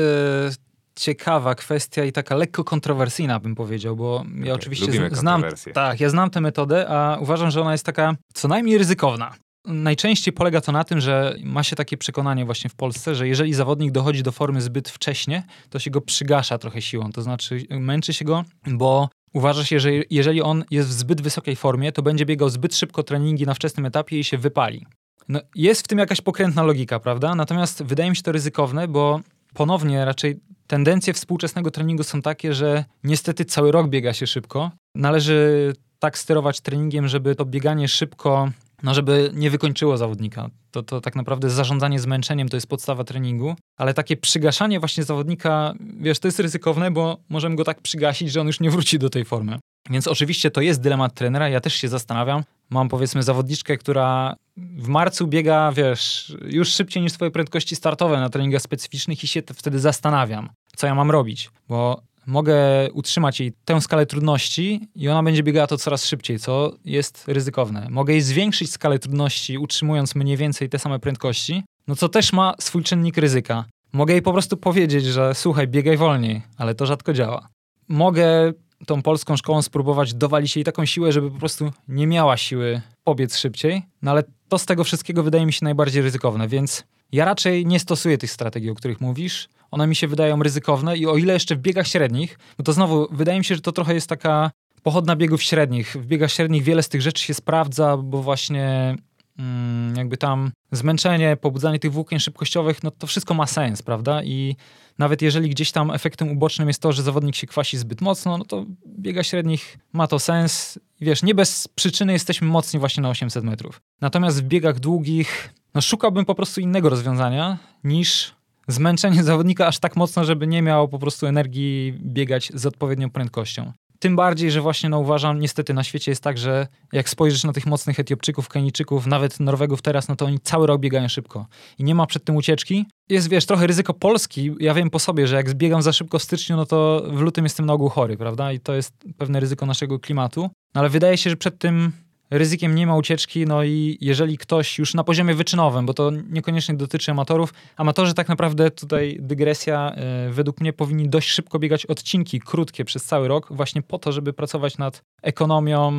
Ciekawa kwestia i taka lekko kontrowersyjna, bym powiedział, bo okay, ja oczywiście znam, tak, ja znam tę metodę, a uważam, że ona jest taka co najmniej ryzykowna. Najczęściej polega to na tym, że ma się takie przekonanie właśnie w Polsce, że jeżeli zawodnik dochodzi do formy zbyt wcześnie, to się go przygasza trochę siłą, to znaczy męczy się go, bo Uważa się, że jeżeli on jest w zbyt wysokiej formie, to będzie biegał zbyt szybko treningi na wczesnym etapie i się wypali. No, jest w tym jakaś pokrętna logika, prawda? Natomiast wydaje mi się to ryzykowne, bo ponownie raczej tendencje współczesnego treningu są takie, że niestety cały rok biega się szybko. Należy tak sterować treningiem, żeby to bieganie szybko no żeby nie wykończyło zawodnika. To, to tak naprawdę zarządzanie zmęczeniem to jest podstawa treningu, ale takie przygaszanie właśnie zawodnika, wiesz, to jest ryzykowne, bo możemy go tak przygasić, że on już nie wróci do tej formy. Więc oczywiście to jest dylemat trenera, ja też się zastanawiam. Mam powiedzmy zawodniczkę, która w marcu biega, wiesz, już szybciej niż swoje prędkości startowe na treningach specyficznych i się wtedy zastanawiam, co ja mam robić, bo mogę utrzymać jej tę skalę trudności i ona będzie biegała to coraz szybciej, co jest ryzykowne. Mogę jej zwiększyć skalę trudności, utrzymując mniej więcej te same prędkości, no co też ma swój czynnik ryzyka. Mogę jej po prostu powiedzieć, że słuchaj, biegaj wolniej, ale to rzadko działa. Mogę tą polską szkołą spróbować dowalić jej taką siłę, żeby po prostu nie miała siły pobiec szybciej, no ale to z tego wszystkiego wydaje mi się najbardziej ryzykowne, więc ja raczej nie stosuję tych strategii, o których mówisz one mi się wydają ryzykowne i o ile jeszcze w biegach średnich, bo to znowu wydaje mi się, że to trochę jest taka pochodna biegów średnich. W biegach średnich wiele z tych rzeczy się sprawdza, bo właśnie mm, jakby tam zmęczenie, pobudzanie tych włókien szybkościowych, no to wszystko ma sens, prawda? I nawet jeżeli gdzieś tam efektem ubocznym jest to, że zawodnik się kwasi zbyt mocno, no to w biegach średnich ma to sens. Wiesz, nie bez przyczyny jesteśmy mocni właśnie na 800 metrów. Natomiast w biegach długich, no szukałbym po prostu innego rozwiązania niż zmęczenie zawodnika aż tak mocno, żeby nie miał po prostu energii biegać z odpowiednią prędkością. Tym bardziej, że właśnie no, uważam, niestety na świecie jest tak, że jak spojrzysz na tych mocnych Etiopczyków, Kenijczyków, nawet Norwegów teraz, no to oni cały rok biegają szybko i nie ma przed tym ucieczki. Jest, wiesz, trochę ryzyko Polski. Ja wiem po sobie, że jak zbiegam za szybko w styczniu, no to w lutym jestem na ogół chory, prawda? I to jest pewne ryzyko naszego klimatu. No, ale wydaje się, że przed tym ryzykiem nie ma ucieczki, no i jeżeli ktoś już na poziomie wyczynowym, bo to niekoniecznie dotyczy amatorów, amatorzy tak naprawdę tutaj dygresja, yy, według mnie powinni dość szybko biegać odcinki krótkie przez cały rok, właśnie po to, żeby pracować nad ekonomią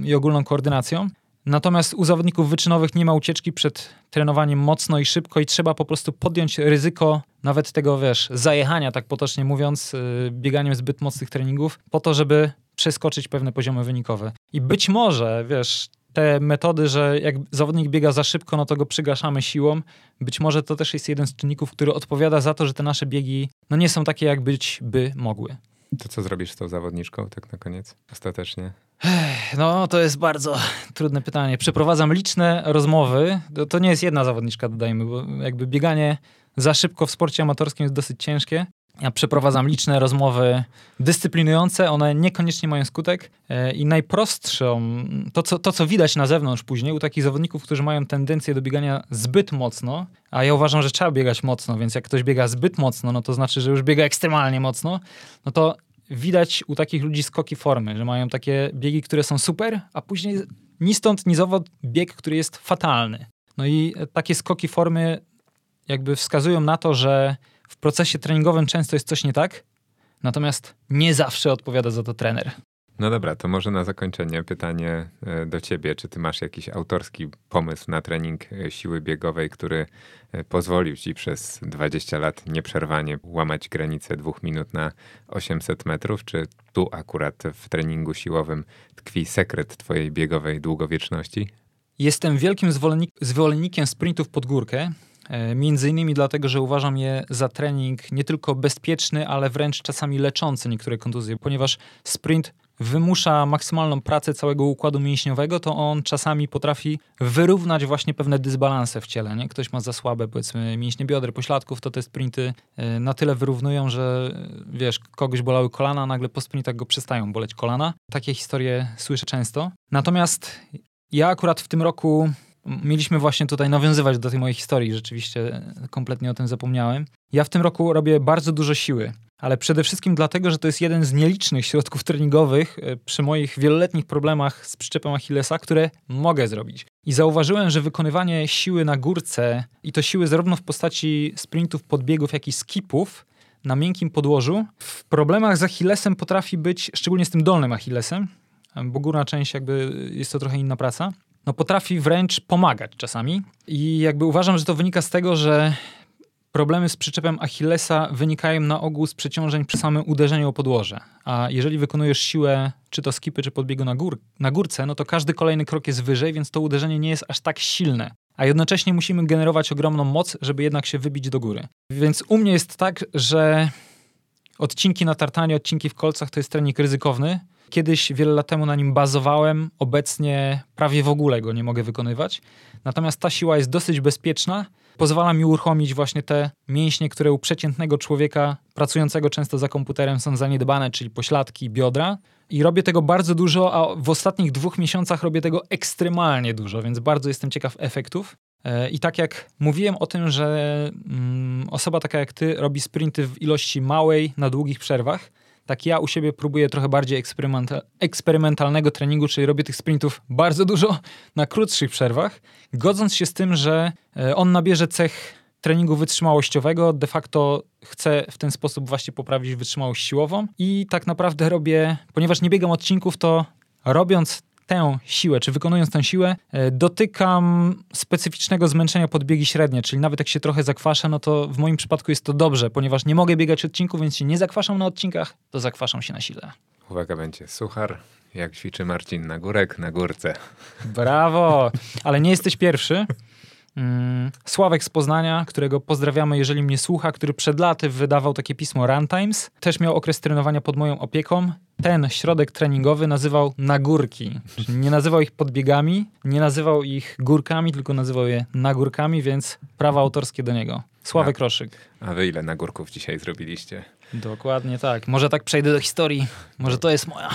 yy, i ogólną koordynacją. Natomiast u zawodników wyczynowych nie ma ucieczki przed trenowaniem mocno i szybko i trzeba po prostu podjąć ryzyko nawet tego, wiesz, zajechania, tak potocznie mówiąc, yy, bieganiem zbyt mocnych treningów, po to, żeby przeskoczyć pewne poziomy wynikowe. I być może, wiesz, te metody, że jak zawodnik biega za szybko, no to go przygaszamy siłą. Być może to też jest jeden z czynników, który odpowiada za to, że te nasze biegi no nie są takie, jak być by mogły. To co zrobisz z tą zawodniczką tak na koniec, ostatecznie? No, to jest bardzo trudne pytanie. Przeprowadzam liczne rozmowy. To, to nie jest jedna zawodniczka, dodajmy, bo jakby bieganie za szybko w sporcie amatorskim jest dosyć ciężkie. Ja przeprowadzam liczne rozmowy dyscyplinujące, one niekoniecznie mają skutek e, i najprostszą, to co, to co widać na zewnątrz później u takich zawodników, którzy mają tendencję do biegania zbyt mocno, a ja uważam, że trzeba biegać mocno, więc jak ktoś biega zbyt mocno, no to znaczy, że już biega ekstremalnie mocno, no to widać u takich ludzi skoki formy, że mają takie biegi, które są super, a później ni stąd, ni zowąd bieg, który jest fatalny. No i takie skoki formy jakby wskazują na to, że w procesie treningowym często jest coś nie tak, natomiast nie zawsze odpowiada za to trener. No dobra, to może na zakończenie pytanie e, do ciebie. Czy ty masz jakiś autorski pomysł na trening e, siły biegowej, który e, pozwolił ci przez 20 lat nieprzerwanie łamać granicę dwóch minut na 800 metrów? Czy tu akurat w treningu siłowym tkwi sekret twojej biegowej długowieczności? Jestem wielkim zwolennikiem sprintów pod górkę. Między innymi dlatego, że uważam je za trening nie tylko bezpieczny, ale wręcz czasami leczący niektóre kontuzje, ponieważ sprint wymusza maksymalną pracę całego układu mięśniowego, to on czasami potrafi wyrównać właśnie pewne dysbalanse w ciele. Nie? Ktoś ma za słabe, powiedzmy, mięśnie bioder, pośladków, to te sprinty e, na tyle wyrównują, że wiesz, kogoś bolały kolana, nagle po sprintach go przestają boleć kolana. Takie historie słyszę często. Natomiast ja akurat w tym roku mieliśmy właśnie tutaj nawiązywać do tej mojej historii, rzeczywiście kompletnie o tym zapomniałem. Ja w tym roku robię bardzo dużo siły ale przede wszystkim dlatego, że to jest jeden z nielicznych środków treningowych e, przy moich wieloletnich problemach z przyczepem Achillesa, które mogę zrobić. I zauważyłem, że wykonywanie siły na górce i to siły zarówno w postaci sprintów, podbiegów, jak i skipów na miękkim podłożu w problemach z Achillesem potrafi być, szczególnie z tym dolnym Achillesem, bo górna część jakby jest to trochę inna praca, no potrafi wręcz pomagać czasami. I jakby uważam, że to wynika z tego, że Problemy z przyczepem Achillesa wynikają na ogół z przeciążeń przy samym uderzeniu o podłoże. A jeżeli wykonujesz siłę, czy to skipy, czy podbiegu na, gór, na górce, no to każdy kolejny krok jest wyżej, więc to uderzenie nie jest aż tak silne. A jednocześnie musimy generować ogromną moc, żeby jednak się wybić do góry. Więc u mnie jest tak, że odcinki na tartanie, odcinki w kolcach to jest trening ryzykowny. Kiedyś, wiele lat temu na nim bazowałem, obecnie prawie w ogóle go nie mogę wykonywać. Natomiast ta siła jest dosyć bezpieczna pozwala mi uruchomić właśnie te mięśnie, które u przeciętnego człowieka pracującego często za komputerem są zaniedbane, czyli pośladki, biodra. I robię tego bardzo dużo, a w ostatnich dwóch miesiącach robię tego ekstremalnie dużo, więc bardzo jestem ciekaw efektów. E, I tak jak mówiłem o tym, że mm, osoba taka jak ty robi sprinty w ilości małej na długich przerwach, tak ja u siebie próbuję trochę bardziej eksperymental, eksperymentalnego treningu, czyli robię tych sprintów bardzo dużo na krótszych przerwach, godząc się z tym, że e, on nabierze cech treningu wytrzymałościowego, de facto chcę w ten sposób właśnie poprawić wytrzymałość siłową i tak naprawdę robię, ponieważ nie biegam odcinków, to robiąc tę siłę, czy wykonując tę siłę, e, dotykam specyficznego zmęczenia podbiegi średnie, czyli nawet jak się trochę zakwaszę, no to w moim przypadku jest to dobrze, ponieważ nie mogę biegać odcinków, więc się nie zakwaszam na odcinkach, to zakwaszam się na sile. Uwaga, będzie suchar, jak ćwiczy Marcin na górek, na górce. Brawo! Ale nie jesteś pierwszy. Mm, Sławek z Poznania, którego pozdrawiamy, jeżeli mnie słucha, który przed laty wydawał takie pismo Runtimes, też miał okres trenowania pod moją opieką. Ten środek treningowy nazywał nagórki. Nie nazywał ich podbiegami, nie nazywał ich górkami, tylko nazywał je nagórkami, więc prawa autorskie do niego. Sławek Roszyk. A wy ile nagórków dzisiaj zrobiliście? Dokładnie tak. Może tak przejdę do historii. Może to jest moja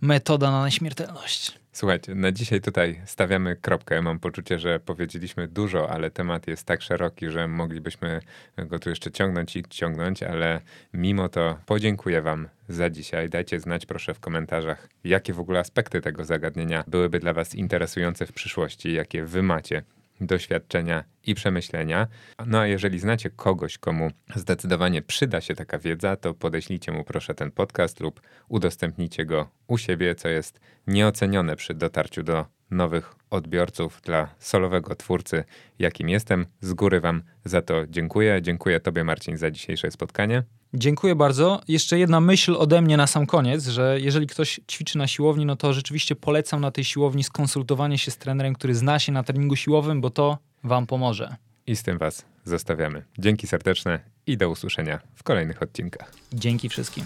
metoda na nieśmiertelność. Słuchajcie, na dzisiaj tutaj stawiamy kropkę. Mam poczucie, że powiedzieliśmy dużo, ale temat jest tak szeroki, że moglibyśmy go tu jeszcze ciągnąć i ciągnąć, ale mimo to podziękuję Wam za dzisiaj. Dajcie znać proszę w komentarzach, jakie w ogóle aspekty tego zagadnienia byłyby dla Was interesujące w przyszłości, jakie Wy macie doświadczenia i przemyślenia. No a jeżeli znacie kogoś, komu zdecydowanie przyda się taka wiedza, to podeślijcie mu proszę ten podcast lub udostępnijcie go u siebie, co jest nieocenione przy dotarciu do nowych odbiorców dla solowego twórcy, jakim jestem. Z góry Wam za to dziękuję. Dziękuję Tobie, Marcin, za dzisiejsze spotkanie. Dziękuję bardzo. Jeszcze jedna myśl ode mnie na sam koniec, że jeżeli ktoś ćwiczy na siłowni, no to rzeczywiście polecam na tej siłowni skonsultowanie się z trenerem, który zna się na treningu siłowym, bo to Wam pomoże. I z tym Was zostawiamy. Dzięki serdeczne i do usłyszenia w kolejnych odcinkach. Dzięki wszystkim.